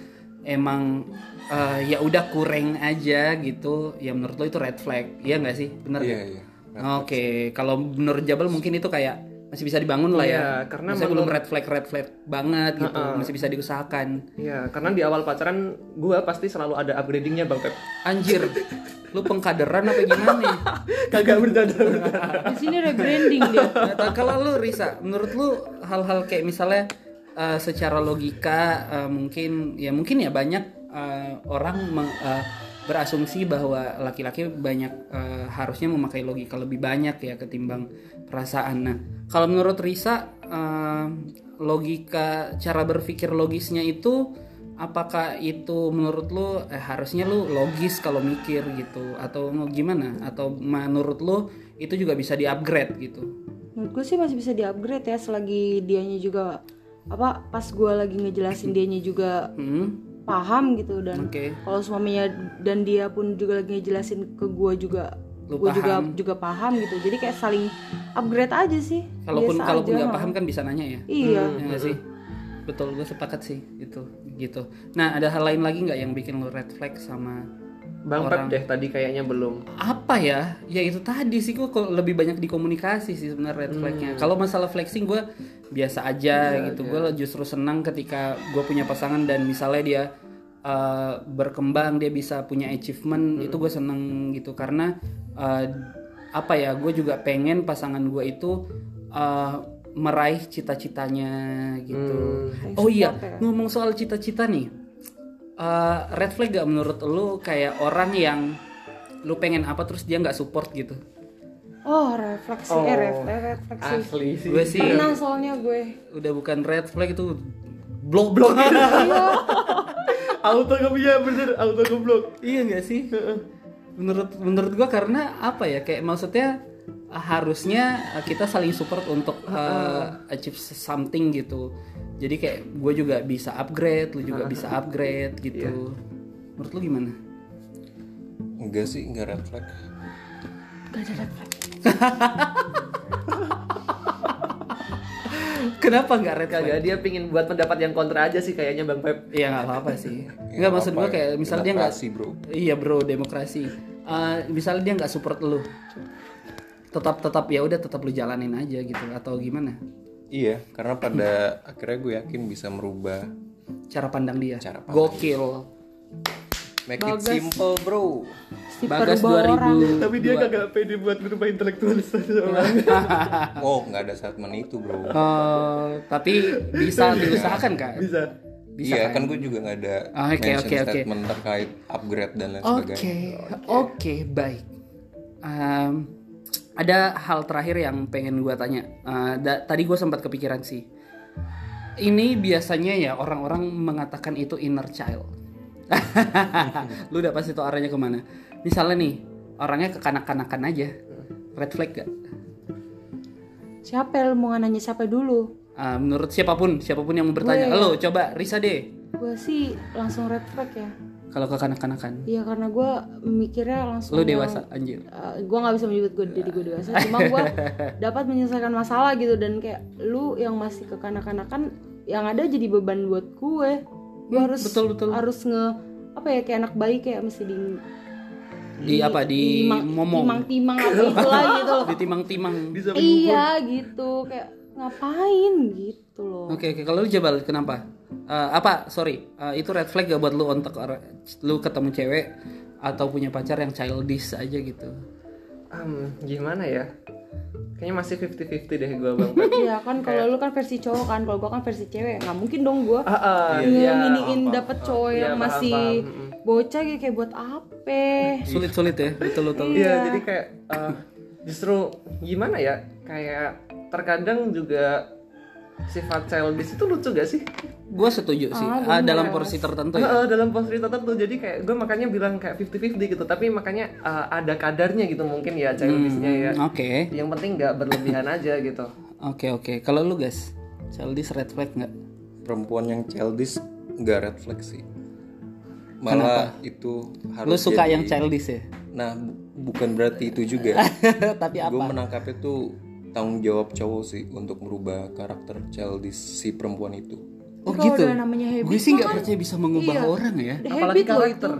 emang eh, ya udah kurang aja gitu ya menurut lo itu red flag iya nggak sih bener Iya, nggak? iya. Oke, kalau menurut Jabal mungkin itu kayak masih bisa dibangun lah ya. Iya, karena Maksudnya belum red flag red flag banget gitu, masih bisa diusahakan. Iya, karena di awal pacaran gue pasti selalu ada upgradingnya bang Pep. Anjir, lu pengkaderan apa gimana nih? Kagak bercanda. Di sini rebranding dia. Nah, kalau lu Risa, menurut lu hal-hal kayak misalnya eh, secara logika eh, mungkin ya mungkin ya banyak eh, orang meng- eh, berasumsi bahwa laki-laki banyak eh, harusnya memakai logika lebih banyak ya ketimbang perasaan. Nah, kalau menurut Risa eh, logika cara berpikir logisnya itu apakah itu menurut lu eh, harusnya lu logis kalau mikir gitu atau mau gimana atau menurut lu itu juga bisa di-upgrade gitu. Menurut gue sih masih bisa di-upgrade ya selagi dianya juga apa pas gue lagi ngejelasin dianya juga Hmm. paham gitu dan Oke. kalau suaminya dan dia pun juga lagi ngejelasin ke gue juga gue juga paham. juga paham gitu jadi kayak saling upgrade aja sih Kalaupun Biasa kalaupun nggak ha. paham kan bisa nanya ya. iya Ya nggak sih? Betul, gue sepakat sih itu gitu. Nah, ada hal lain lagi nggak yang bikin lo red flag sama Bang Pep deh tadi kayaknya belum. apa ya? Ya itu tadi sih gue lebih banyak di komunikasi sih sebenarnya red flagnya. Kalau masalah flexing gue biasa aja gitu. Gue justru senang ketika gue punya pasangan dan misalnya dia uh, berkembang, dia bisa punya achievement, itu gue seneng gitu karena uh, apa ya? Gue juga pengen pasangan gue itu uh, meraih cita-citanya gitu. Oh iya, ngomong soal cita-cita nih. Uh, red flag gak menurut lu kayak orang yang lu pengen apa terus dia nggak support gitu? oh refleksi eh refleksi refleksi Asli sih. Gue sih pernah soalnya gue udah bukan red flag itu blok blok. auto gak punya bener, auto goblok. iya nggak sih? Menurut menurut gua karena apa ya kayak maksudnya harusnya uh, kita saling support untuk uh, achieve something gitu. Jadi kayak gue juga bisa upgrade, lu juga bisa upgrade gitu. Menurut lu gimana? Enggak sih, enggak red flag. gak ada refleksi Kenapa nggak red flag? Kagak dia pingin buat pendapat yang kontra aja sih kayaknya Bang Pep. Iya nggak apa-apa sih. Ya, Nggak maksud apa-apa gue kayak ya. misalnya dia nggak bro. Iya bro demokrasi. Eh, misalnya dia nggak support lu, tetap tetap ya udah tetap lu jalanin aja gitu atau gimana? Iya, karena pada akhirnya gue yakin bisa merubah Cara pandang dia. Cara pandang. Gokil. Make it simple, bro. si Bagas perubah 2000. orang Tapi dia kagak pede buat merubah intelektualis Oh, nggak ada statement itu, bro. Oh, tapi bisa diusahakan kan? Bisa. Bisa iya, kan gue juga nggak ada Ah, oke, mention oke, oke. statement terkait upgrade dan lain Oke, sebagainya. oke, baik. Em, ada hal terakhir yang pengen gua tanya. Eh, da- tadi gue sempat kepikiran sih. Ini biasanya ya orang-orang mengatakan itu inner child. Lu udah pasti tau arahnya ke mana. Misalnya nih, orangnya kekanak-kanakan aja. Red flag gak? siapa yang mau nanya siapa dulu Eh, menurut siapa pun, siapa pun yang mau bertanya. Lo coba Risa deh. gue sih langsung red flag ya Kalau kekanak-kanakan. Iya karena gue mikirnya langsung Lu yang- dewasa anjir. Uh, gue nggak bisa menyebut gue jadi gue dewasa cuma gue dapat menyelesaikan masalah gitu dan kayak lu yang masih kekanak-kanakan yang ada jadi beban buat gue gue harus betul, betul. harus nge apa ya kayak anak bayi kayak mesti di Di apa? Di momong. timang-timang apa itulah gitu loh Ditimang-timang. Bisa iya gitu kayak ngapain gitu loh Oke oke kalau lu Jabal kenapa? Eh, apa sorry eh, itu red flag gak buat lu untuk lu ketemu cewek atau punya pacar yang childish aja gitu? Um, gimana ya? Kayaknya masih 50-50 deh gue Bang. Iya kan kalau lu kan versi cowok kan kalau gue kan versi cewek nggak mungkin dong gue Ah, ah, nginiin dapet cowok Iya, yang paham, masih paham. Bocah gitu kayak buat apa Sulit sulit ya betul betul. Iya, jadi kayak uh, justru gimana ya? Kayak terkadang juga sifat childish itu lucu gak sih? Gue setuju sih Ah, dalam porsi tertentu ya. Heeh, dalam posisi tertentu jadi kayak gue makanya bilang kayak 50-50 gitu tapi makanya uh, ada kadarnya gitu mungkin ya childishnya ya Oke yang penting nggak berlebihan aja gitu oke oke kalau lu guys childish red flag nggak? Perempuan yang childish nggak red flag sih. Malah itu harus Lu suka jadi- yang childish ya? Nah, bu- bukan berarti itu juga. Tapi Gue apa? menangkapnya tuh tanggung jawab cowok sih untuk merubah karakter childish si perempuan itu. Oh Kalau gitu. Gue sih nggak kan- percaya bisa mengubah iya. orang ya. The apalagi karakter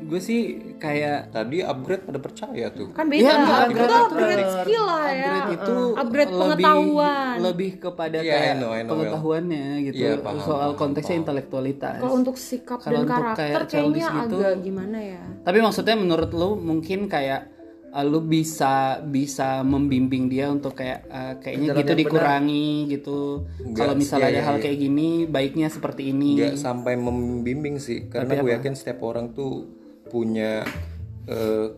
gue sih kayak Tadi upgrade pada percaya tuh. kan beda Iya, enggak, upgrade, upgrade, itu upgrade upgrade. skill lah ya upgrade itu upgrade lebih pengetahuan lebih kepada Iya, kayak I know, I know, pengetahuannya gitu Iya, paham, soal paham, konteksnya intelektualitas kalau untuk sikap Kalau dan untuk karakter kayak kayaknya gitu, agak gimana ya tapi maksudnya menurut lu mungkin kayak uh, lu bisa bisa membimbing dia untuk kayak uh, kayaknya Jalan gitu dikurangi gitu. Enggak, kalau misalnya ada iya, hal iya. kayak gini baiknya seperti ini. Nggak sampai membimbing sih karena gue yakin setiap orang tuh punya eh,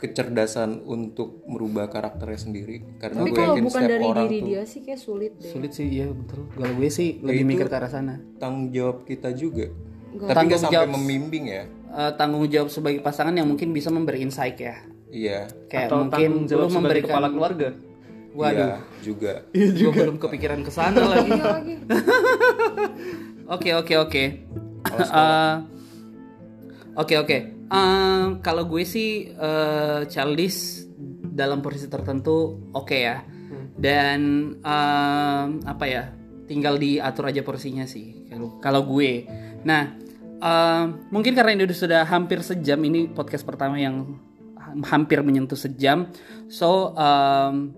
kecerdasan untuk merubah karakternya sendiri. Karena tapi gue kalau yakin bukan setiap dari orang diri tuh dia sih kayak sulit deh. Sulit sih iya betul. Kalau gue sih lebih itu- mikir ke arah sana. tanggung jawab kita juga. Tapi Tanggung nggak sampai jawab. membimbing ya. Uh, tanggung jawab sebagai pasangan yang mungkin bisa memberi insight ya iya kayak atau mungkin lu memberikan kepala keluarga waduh iya juga gue belum kepikiran ke sana lagi Iya lagi Oke oke oke. Eh, Oke oke. Eh, Kalau gue sih eh, childish dalam posisi tertentu oke ya. Dan eh, apa ya? Tinggal diatur aja porsinya sih. Kalau kalau gue. Nah eh, mungkin karena ini sudah hampir sejam ini podcast pertama yang hampir menyentuh sejam. So em,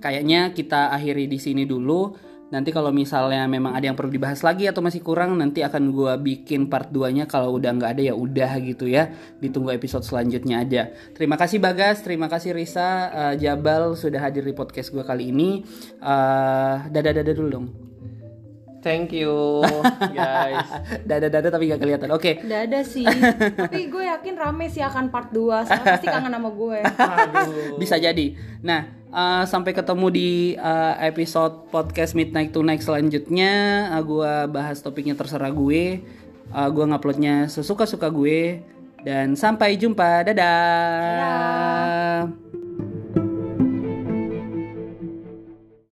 kayaknya kita akhiri di sini dulu. Nanti kalau misalnya memang ada yang perlu dibahas lagi atau masih kurang, nanti akan gua bikin part 2-nya. Kalau udah nggak ada ya udah gitu ya. Ditunggu episode selanjutnya aja. Terima kasih Bagas, terima kasih Risa, eh, Jabal sudah hadir di podcast gua kali ini. Eh, dadah-dadah dulu dong. Thank you guys Dadah-dadah tapi nggak kelihatan. Oke. Udah ada sih tapi gue yakin rame sih akan part 2 soalnya pasti kangen sama gue Bisa jadi. Nah, eh, sampai ketemu di eh, episode podcast Midnight Tonight selanjutnya. Uh, gua bahas topiknya terserah gue. Uh, gua nguploadnya sesuka-suka gue. Dan sampai jumpa. Dadah.